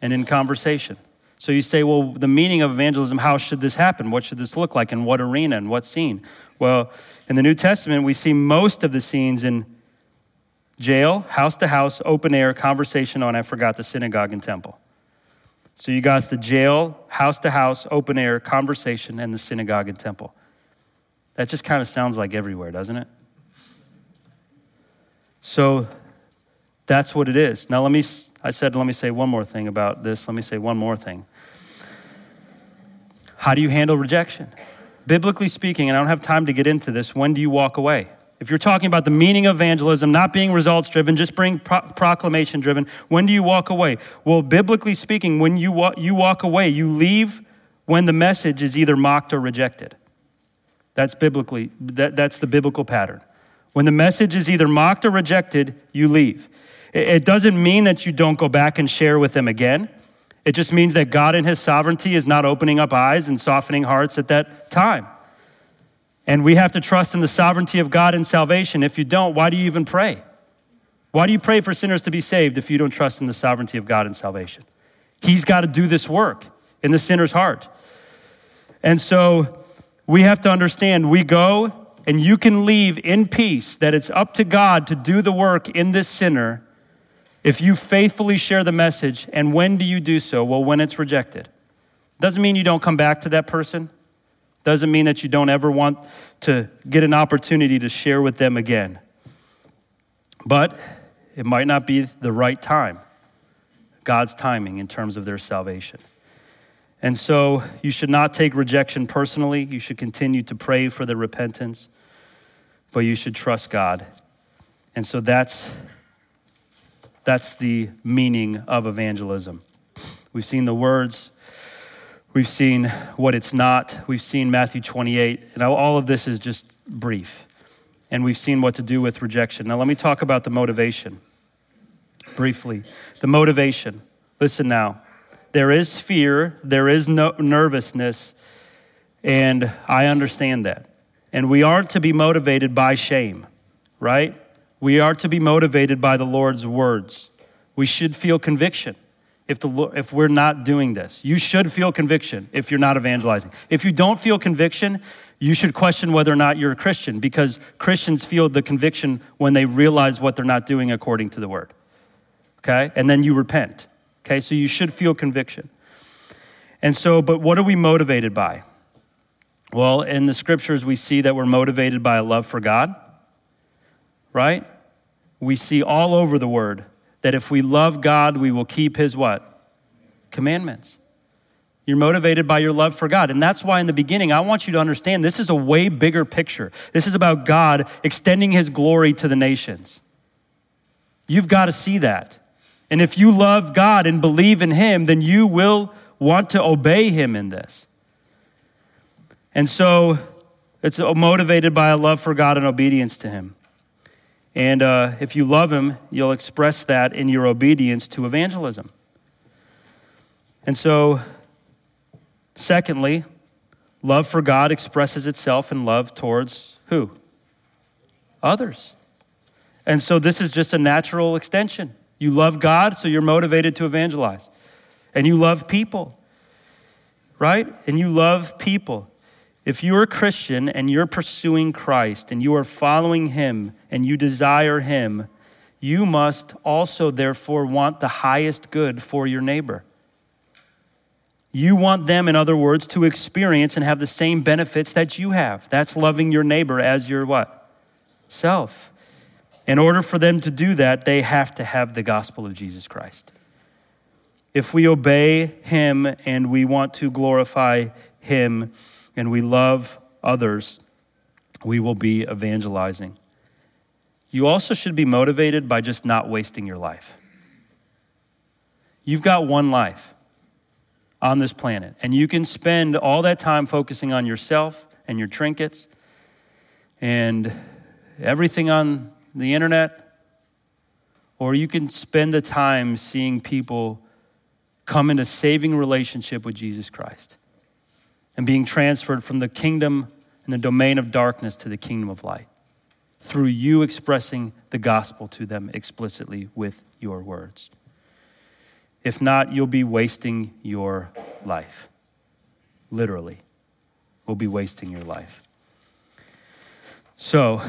and in conversation. So you say, well, the meaning of evangelism, how should this happen? What should this look like? In what arena? In what scene? Well, in the New Testament, we see most of the scenes in jail, house to house, open air, conversation on, I forgot, the synagogue and temple. So you got the jail, house to house, open air, conversation, and the synagogue and temple. That just kind of sounds like everywhere, doesn't it? So that's what it is. Now, let me, I said, let me say one more thing about this. Let me say one more thing. How do you handle rejection? Biblically speaking, and I don't have time to get into this, when do you walk away? If you're talking about the meaning of evangelism, not being results driven, just being pro- proclamation driven, when do you walk away? Well, biblically speaking, when you, wa- you walk away, you leave when the message is either mocked or rejected. That's biblically, that, that's the biblical pattern. When the message is either mocked or rejected, you leave. It doesn't mean that you don't go back and share with them again. It just means that God in His sovereignty is not opening up eyes and softening hearts at that time. And we have to trust in the sovereignty of God in salvation. If you don't, why do you even pray? Why do you pray for sinners to be saved if you don't trust in the sovereignty of God in salvation? He's got to do this work in the sinner's heart. And so we have to understand we go and you can leave in peace that it's up to God to do the work in this sinner if you faithfully share the message, and when do you do so? Well, when it's rejected. Doesn't mean you don't come back to that person. Doesn't mean that you don't ever want to get an opportunity to share with them again. But it might not be the right time, God's timing in terms of their salvation. And so you should not take rejection personally. You should continue to pray for their repentance, but you should trust God. And so that's that's the meaning of evangelism. We've seen the words, we've seen what it's not, we've seen Matthew 28, and all of this is just brief. And we've seen what to do with rejection. Now, let me talk about the motivation briefly. The motivation. Listen now. There is fear, there is no nervousness, and I understand that. And we aren't to be motivated by shame, right? We are to be motivated by the Lord's words. We should feel conviction if, the, if we're not doing this. You should feel conviction if you're not evangelizing. If you don't feel conviction, you should question whether or not you're a Christian because Christians feel the conviction when they realize what they're not doing according to the word. Okay? And then you repent. Okay? So you should feel conviction. And so, but what are we motivated by? Well, in the scriptures, we see that we're motivated by a love for God right? We see all over the word that if we love God, we will keep his what? Commandments. You're motivated by your love for God. And that's why in the beginning, I want you to understand this is a way bigger picture. This is about God extending his glory to the nations. You've got to see that. And if you love God and believe in him, then you will want to obey him in this. And so it's motivated by a love for God and obedience to him. And uh, if you love Him, you'll express that in your obedience to evangelism. And so, secondly, love for God expresses itself in love towards who? Others. And so, this is just a natural extension. You love God, so you're motivated to evangelize. And you love people, right? And you love people. If you're a Christian and you're pursuing Christ and you are following Him and you desire Him, you must also, therefore, want the highest good for your neighbor. You want them, in other words, to experience and have the same benefits that you have. That's loving your neighbor as your what? Self. In order for them to do that, they have to have the gospel of Jesus Christ. If we obey Him and we want to glorify Him, and we love others, we will be evangelizing. You also should be motivated by just not wasting your life. You've got one life on this planet, and you can spend all that time focusing on yourself and your trinkets and everything on the internet, or you can spend the time seeing people come into saving relationship with Jesus Christ and being transferred from the kingdom and the domain of darkness to the kingdom of light through you expressing the gospel to them explicitly with your words. If not, you'll be wasting your life. Literally, we'll be wasting your life. So,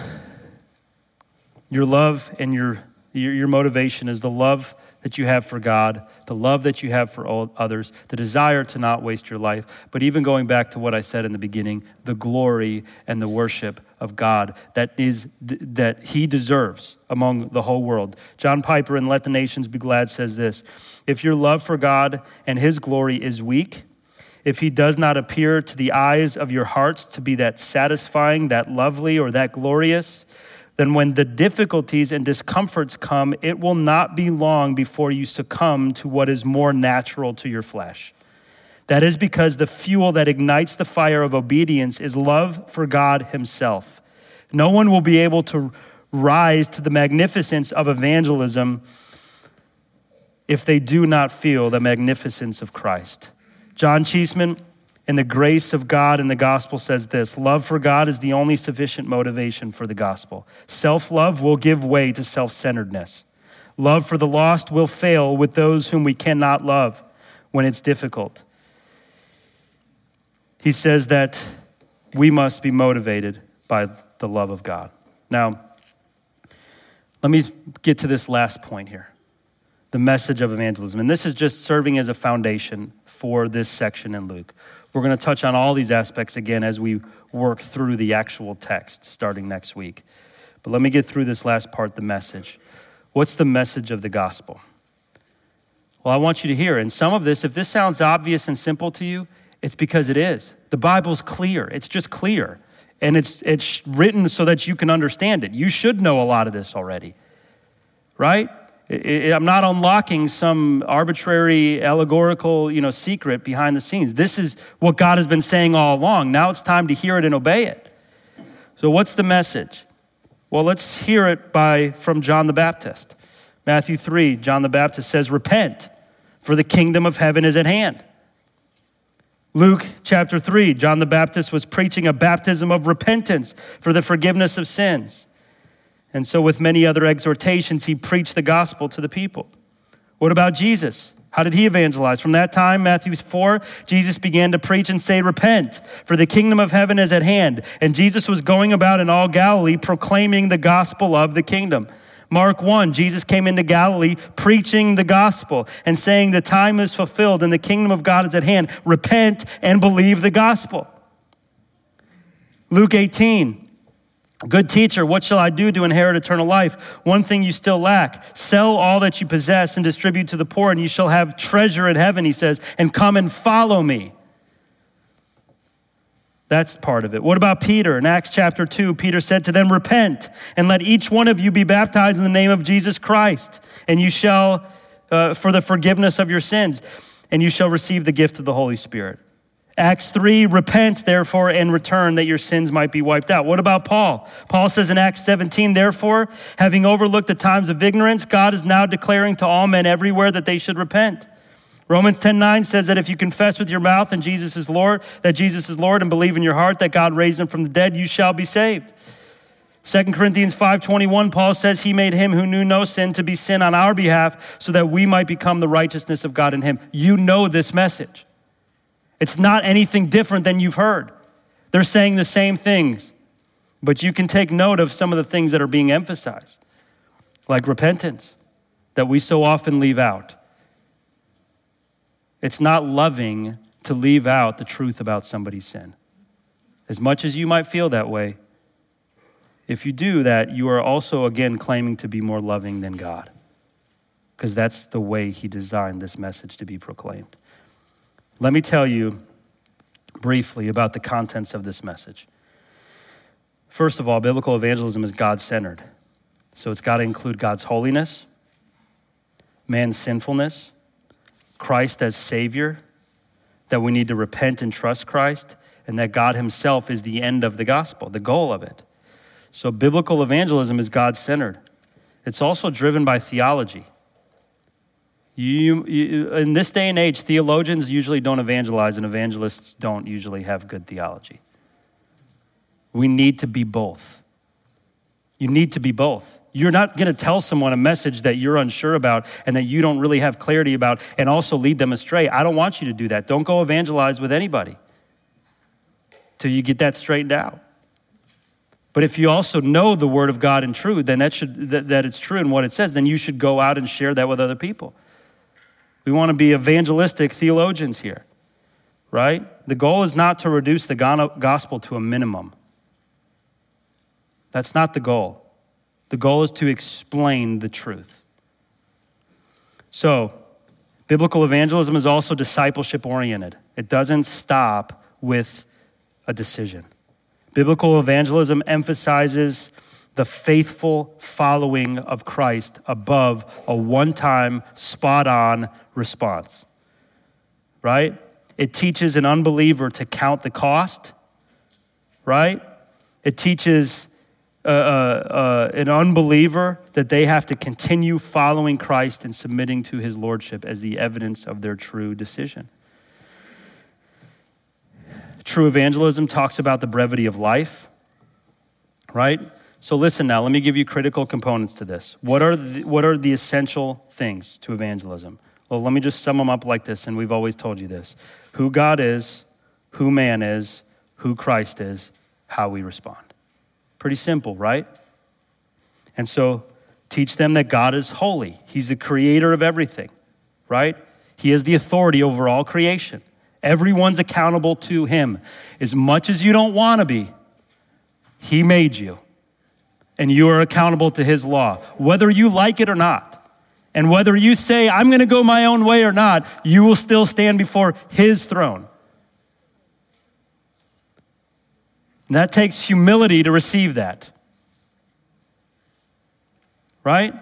your love and your, your, your motivation is the love that you have for God, the love that you have for others, the desire to not waste your life, but even going back to what I said in the beginning, the glory and the worship of God that is that he deserves among the whole world. John Piper in Let the Nations Be Glad says this, if your love for God and his glory is weak, if he does not appear to the eyes of your hearts to be that satisfying, that lovely, or that glorious, then when the difficulties and discomforts come, it will not be long before you succumb to what is more natural to your flesh. That is because the fuel that ignites the fire of obedience is love for God Himself. No one will be able to rise to the magnificence of evangelism if they do not feel the magnificence of Christ. John Cheeseman, in the grace of God in the gospel says this love for God is the only sufficient motivation for the gospel. Self love will give way to self centeredness. Love for the lost will fail with those whom we cannot love when it's difficult. He says that we must be motivated by the love of God. Now, let me get to this last point here the message of evangelism. And this is just serving as a foundation for this section in Luke. We're going to touch on all these aspects again as we work through the actual text starting next week. But let me get through this last part the message. What's the message of the gospel? Well, I want you to hear. And some of this, if this sounds obvious and simple to you, it's because it is. The Bible's clear, it's just clear. And it's, it's written so that you can understand it. You should know a lot of this already, right? I'm not unlocking some arbitrary allegorical, you know, secret behind the scenes. This is what God has been saying all along. Now it's time to hear it and obey it. So what's the message? Well, let's hear it by from John the Baptist. Matthew 3, John the Baptist says, "Repent, for the kingdom of heaven is at hand." Luke chapter 3, John the Baptist was preaching a baptism of repentance for the forgiveness of sins. And so, with many other exhortations, he preached the gospel to the people. What about Jesus? How did he evangelize? From that time, Matthew 4, Jesus began to preach and say, Repent, for the kingdom of heaven is at hand. And Jesus was going about in all Galilee proclaiming the gospel of the kingdom. Mark 1, Jesus came into Galilee preaching the gospel and saying, The time is fulfilled and the kingdom of God is at hand. Repent and believe the gospel. Luke 18, Good teacher, what shall I do to inherit eternal life? One thing you still lack sell all that you possess and distribute to the poor, and you shall have treasure in heaven, he says, and come and follow me. That's part of it. What about Peter? In Acts chapter 2, Peter said to them, Repent and let each one of you be baptized in the name of Jesus Christ, and you shall, uh, for the forgiveness of your sins, and you shall receive the gift of the Holy Spirit. Acts 3, repent therefore and return that your sins might be wiped out. What about Paul? Paul says in Acts 17, therefore, having overlooked the times of ignorance, God is now declaring to all men everywhere that they should repent. Romans 10 9 says that if you confess with your mouth and Jesus is Lord, that Jesus is Lord, and believe in your heart that God raised him from the dead, you shall be saved. 2 Corinthians 5:21 Paul says he made him who knew no sin to be sin on our behalf so that we might become the righteousness of God in him. You know this message. It's not anything different than you've heard. They're saying the same things, but you can take note of some of the things that are being emphasized, like repentance, that we so often leave out. It's not loving to leave out the truth about somebody's sin. As much as you might feel that way, if you do that, you are also, again, claiming to be more loving than God, because that's the way He designed this message to be proclaimed. Let me tell you briefly about the contents of this message. First of all, biblical evangelism is God centered. So it's got to include God's holiness, man's sinfulness, Christ as Savior, that we need to repent and trust Christ, and that God Himself is the end of the gospel, the goal of it. So biblical evangelism is God centered. It's also driven by theology. You, you, in this day and age, theologians usually don't evangelize, and evangelists don't usually have good theology. We need to be both. You need to be both. You're not going to tell someone a message that you're unsure about and that you don't really have clarity about and also lead them astray. I don't want you to do that. Don't go evangelize with anybody till you get that straightened out. But if you also know the word of God and truth, then that should that, that it's true in what it says, then you should go out and share that with other people. We want to be evangelistic theologians here, right? The goal is not to reduce the gospel to a minimum. That's not the goal. The goal is to explain the truth. So, biblical evangelism is also discipleship oriented. It doesn't stop with a decision. Biblical evangelism emphasizes the faithful following of Christ above a one time, spot on response. Right? It teaches an unbeliever to count the cost. Right? It teaches uh, uh, uh, an unbeliever that they have to continue following Christ and submitting to his lordship as the evidence of their true decision. True evangelism talks about the brevity of life, right? So listen now, let me give you critical components to this. What are the, what are the essential things to evangelism? Well, let me just sum them up like this, and we've always told you this who God is, who man is, who Christ is, how we respond. Pretty simple, right? And so teach them that God is holy, He's the creator of everything, right? He is the authority over all creation. Everyone's accountable to Him. As much as you don't want to be, He made you. And you are accountable to His law, whether you like it or not. And whether you say, I'm going to go my own way or not, you will still stand before His throne. And that takes humility to receive that. Right?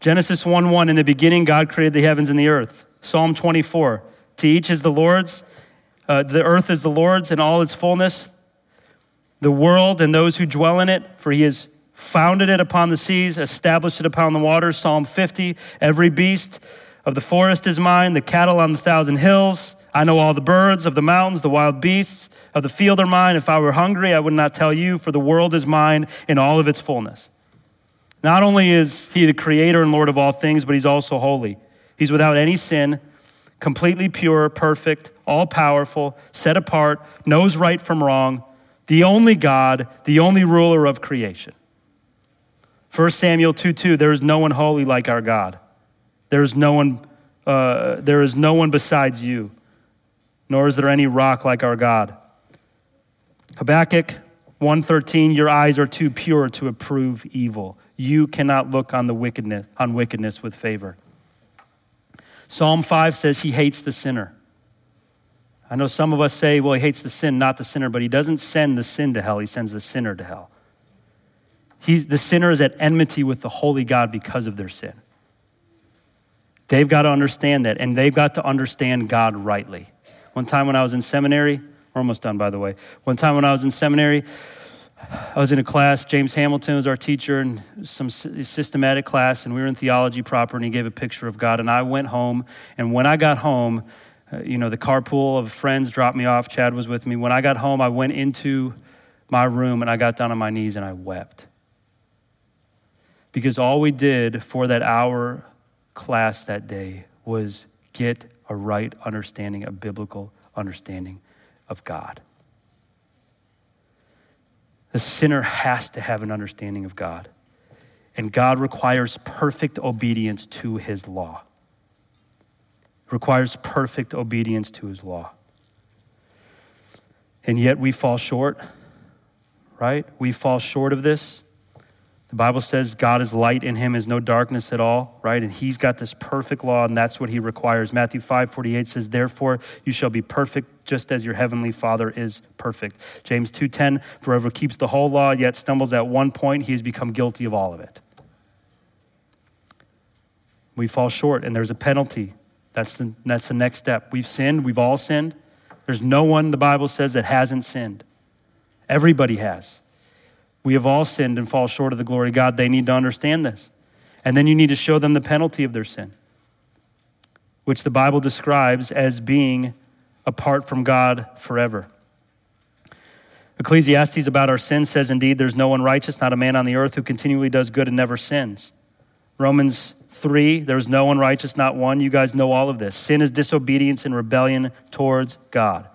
Genesis 1 1, in the beginning, God created the heavens and the earth. Psalm 24, to each is the Lord's. Uh, the earth is the Lord's and all its fullness, the world and those who dwell in it, for he has founded it upon the seas, established it upon the waters. Psalm 50 Every beast of the forest is mine, the cattle on the thousand hills. I know all the birds of the mountains, the wild beasts of the field are mine. If I were hungry, I would not tell you, for the world is mine in all of its fullness. Not only is he the creator and Lord of all things, but he's also holy. He's without any sin completely pure, perfect, all powerful, set apart, knows right from wrong, the only God, the only ruler of creation. 1 Samuel 2 2, there is no one holy like our God. There is no one, uh, there is no one besides you, nor is there any rock like our God. Habakkuk 1:13 your eyes are too pure to approve evil you cannot look on the wickedness on wickedness with favor Psalm 5 says he hates the sinner. I know some of us say, well, he hates the sin, not the sinner, but he doesn't send the sin to hell, he sends the sinner to hell. He's, the sinner is at enmity with the holy God because of their sin. They've got to understand that, and they've got to understand God rightly. One time when I was in seminary, we're almost done, by the way. One time when I was in seminary, I was in a class, James Hamilton was our teacher, and some systematic class, and we were in theology proper, and he gave a picture of God. And I went home, and when I got home, Uh, you know, the carpool of friends dropped me off. Chad was with me. When I got home, I went into my room and I got down on my knees and I wept. Because all we did for that hour class that day was get a right understanding, a biblical understanding of God. The sinner has to have an understanding of God. And God requires perfect obedience to his law. Requires perfect obedience to his law. And yet we fall short, right? We fall short of this. The Bible says God is light, in him is no darkness at all, right? And he's got this perfect law, and that's what he requires. Matthew 5 48 says, Therefore you shall be perfect just as your heavenly Father is perfect. James 2:10, For whoever keeps the whole law, yet stumbles at one point, he has become guilty of all of it. We fall short, and there's a penalty. That's the, that's the next step. We've sinned, we've all sinned. There's no one, the Bible says, that hasn't sinned. Everybody has. We have all sinned and fall short of the glory of God. They need to understand this. And then you need to show them the penalty of their sin, which the Bible describes as being apart from God forever. Ecclesiastes about our sin says, Indeed, there's no one righteous, not a man on the earth who continually does good and never sins. Romans 3, there's no one righteous, not one. You guys know all of this. Sin is disobedience and rebellion towards God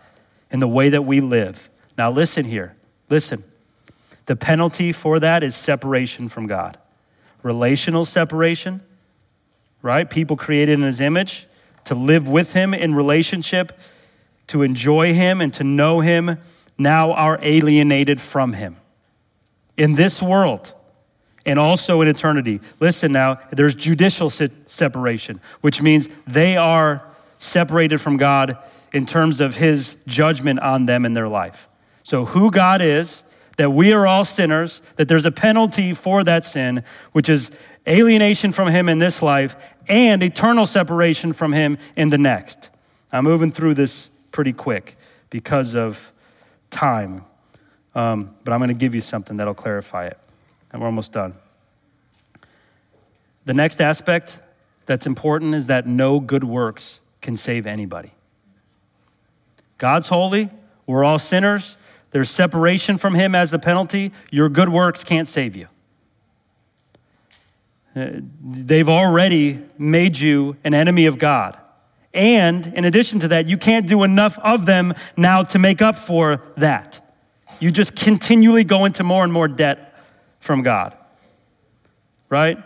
in the way that we live. Now, listen here. Listen. The penalty for that is separation from God. Relational separation, right? People created in his image to live with him in relationship, to enjoy him and to know him, now are alienated from him. In this world, and also in eternity. Listen now, there's judicial separation, which means they are separated from God in terms of his judgment on them in their life. So, who God is, that we are all sinners, that there's a penalty for that sin, which is alienation from him in this life and eternal separation from him in the next. I'm moving through this pretty quick because of time, um, but I'm going to give you something that'll clarify it. And we're almost done. The next aspect that's important is that no good works can save anybody. God's holy, we're all sinners. There's separation from Him as the penalty. Your good works can't save you. Uh, they've already made you an enemy of God. And in addition to that, you can't do enough of them now to make up for that. You just continually go into more and more debt from God. Right?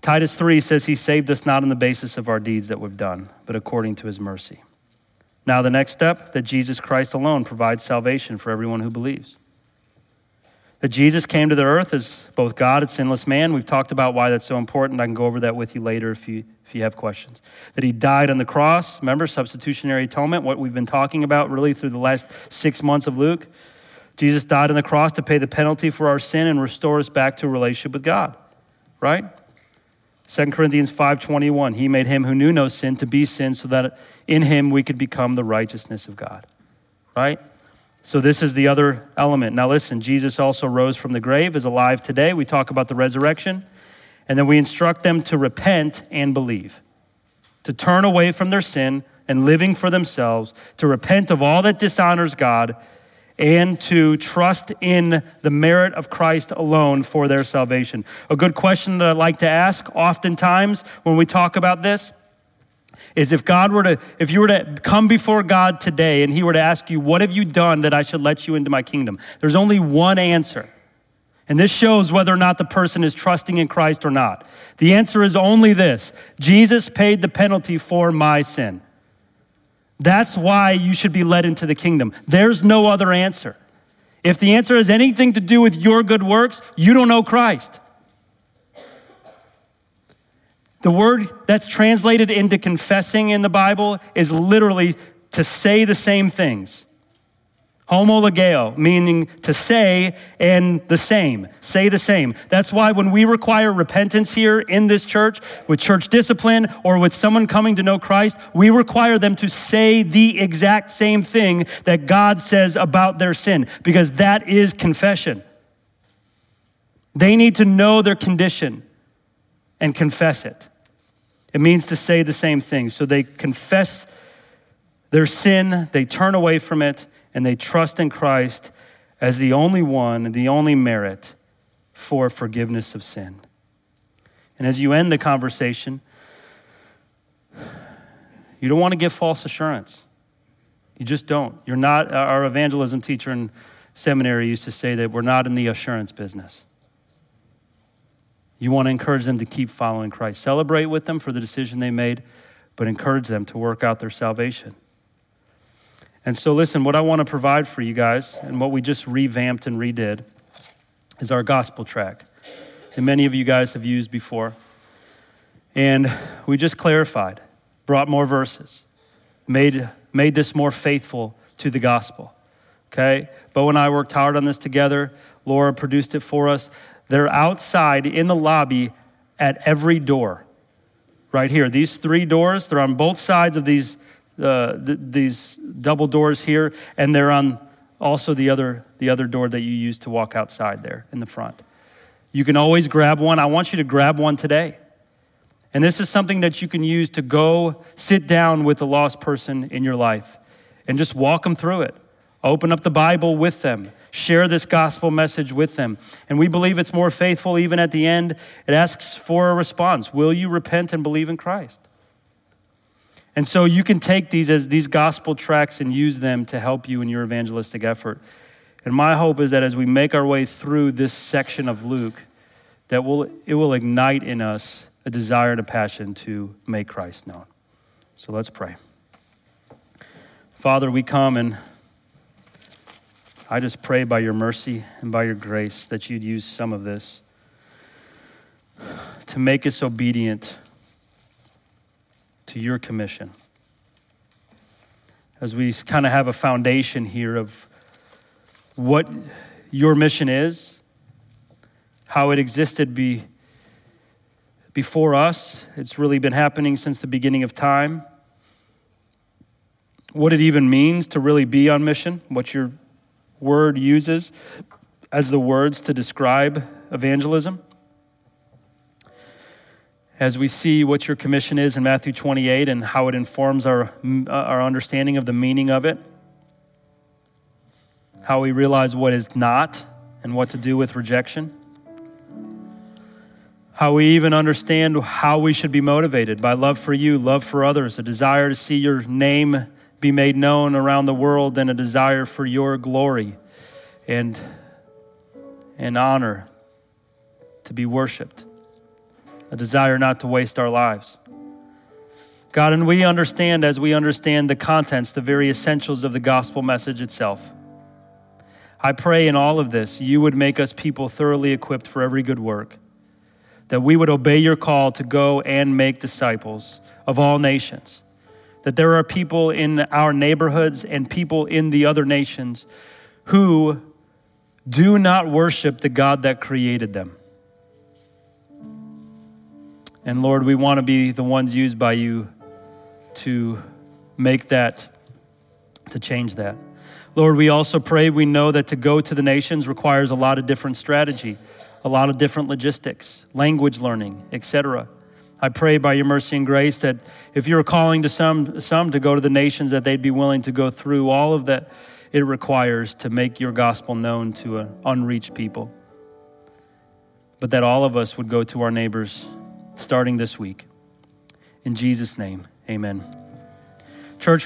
Titus 3 says he saved us not on the basis of our deeds that we've done, but according to his mercy. Now, the next step that Jesus Christ alone provides salvation for everyone who believes. That Jesus came to the earth as both God and sinless man. We've talked about why that's so important. I can go over that with you later if you, if you have questions. That he died on the cross. Remember, substitutionary atonement, what we've been talking about really through the last six months of Luke. Jesus died on the cross to pay the penalty for our sin and restore us back to a relationship with God, right? 2 Corinthians 5:21 He made him who knew no sin to be sin so that in him we could become the righteousness of God. Right? So this is the other element. Now listen, Jesus also rose from the grave is alive today. We talk about the resurrection and then we instruct them to repent and believe. To turn away from their sin and living for themselves, to repent of all that dishonors God and to trust in the merit of Christ alone for their salvation. A good question that I like to ask oftentimes when we talk about this is if God were to, if you were to come before God today and He were to ask you, What have you done that I should let you into my kingdom? There's only one answer. And this shows whether or not the person is trusting in Christ or not. The answer is only this Jesus paid the penalty for my sin. That's why you should be led into the kingdom. There's no other answer. If the answer has anything to do with your good works, you don't know Christ. The word that's translated into confessing in the Bible is literally to say the same things. Homologeo, meaning to say and the same. Say the same. That's why when we require repentance here in this church, with church discipline or with someone coming to know Christ, we require them to say the exact same thing that God says about their sin, because that is confession. They need to know their condition and confess it. It means to say the same thing. So they confess their sin, they turn away from it and they trust in Christ as the only one, the only merit for forgiveness of sin. And as you end the conversation, you don't want to give false assurance. You just don't. You're not, our evangelism teacher in seminary used to say that we're not in the assurance business. You want to encourage them to keep following Christ. Celebrate with them for the decision they made, but encourage them to work out their salvation. And so, listen, what I want to provide for you guys, and what we just revamped and redid, is our gospel tract that many of you guys have used before. And we just clarified, brought more verses, made, made this more faithful to the gospel. Okay? Bo and I worked hard on this together. Laura produced it for us. They're outside in the lobby at every door. Right here. These three doors, they're on both sides of these uh, th- these double doors here, and they're on also the other, the other door that you use to walk outside there in the front. You can always grab one. I want you to grab one today. And this is something that you can use to go sit down with a lost person in your life and just walk them through it. Open up the Bible with them. Share this gospel message with them. And we believe it's more faithful even at the end. It asks for a response Will you repent and believe in Christ? And so you can take these as these gospel tracts and use them to help you in your evangelistic effort. And my hope is that as we make our way through this section of Luke, that will it will ignite in us a desire and a passion to make Christ known. So let's pray. Father, we come and I just pray by your mercy and by your grace that you'd use some of this to make us obedient to your commission. As we kind of have a foundation here of what your mission is, how it existed be, before us, it's really been happening since the beginning of time. What it even means to really be on mission, what your word uses as the words to describe evangelism as we see what your commission is in Matthew 28 and how it informs our, uh, our understanding of the meaning of it, how we realize what is not and what to do with rejection, how we even understand how we should be motivated by love for you, love for others, a desire to see your name be made known around the world, and a desire for your glory and, and honor to be worshiped a desire not to waste our lives. God, and we understand as we understand the contents, the very essentials of the gospel message itself. I pray in all of this, you would make us people thoroughly equipped for every good work, that we would obey your call to go and make disciples of all nations, that there are people in our neighborhoods and people in the other nations who do not worship the God that created them. And Lord, we want to be the ones used by you to make that, to change that. Lord, we also pray, we know that to go to the nations requires a lot of different strategy, a lot of different logistics, language learning, etc. I pray by your mercy and grace that if you're calling to some, some to go to the nations, that they'd be willing to go through all of that it requires to make your gospel known to an unreached people. But that all of us would go to our neighbors starting this week. In Jesus' name, amen. Church,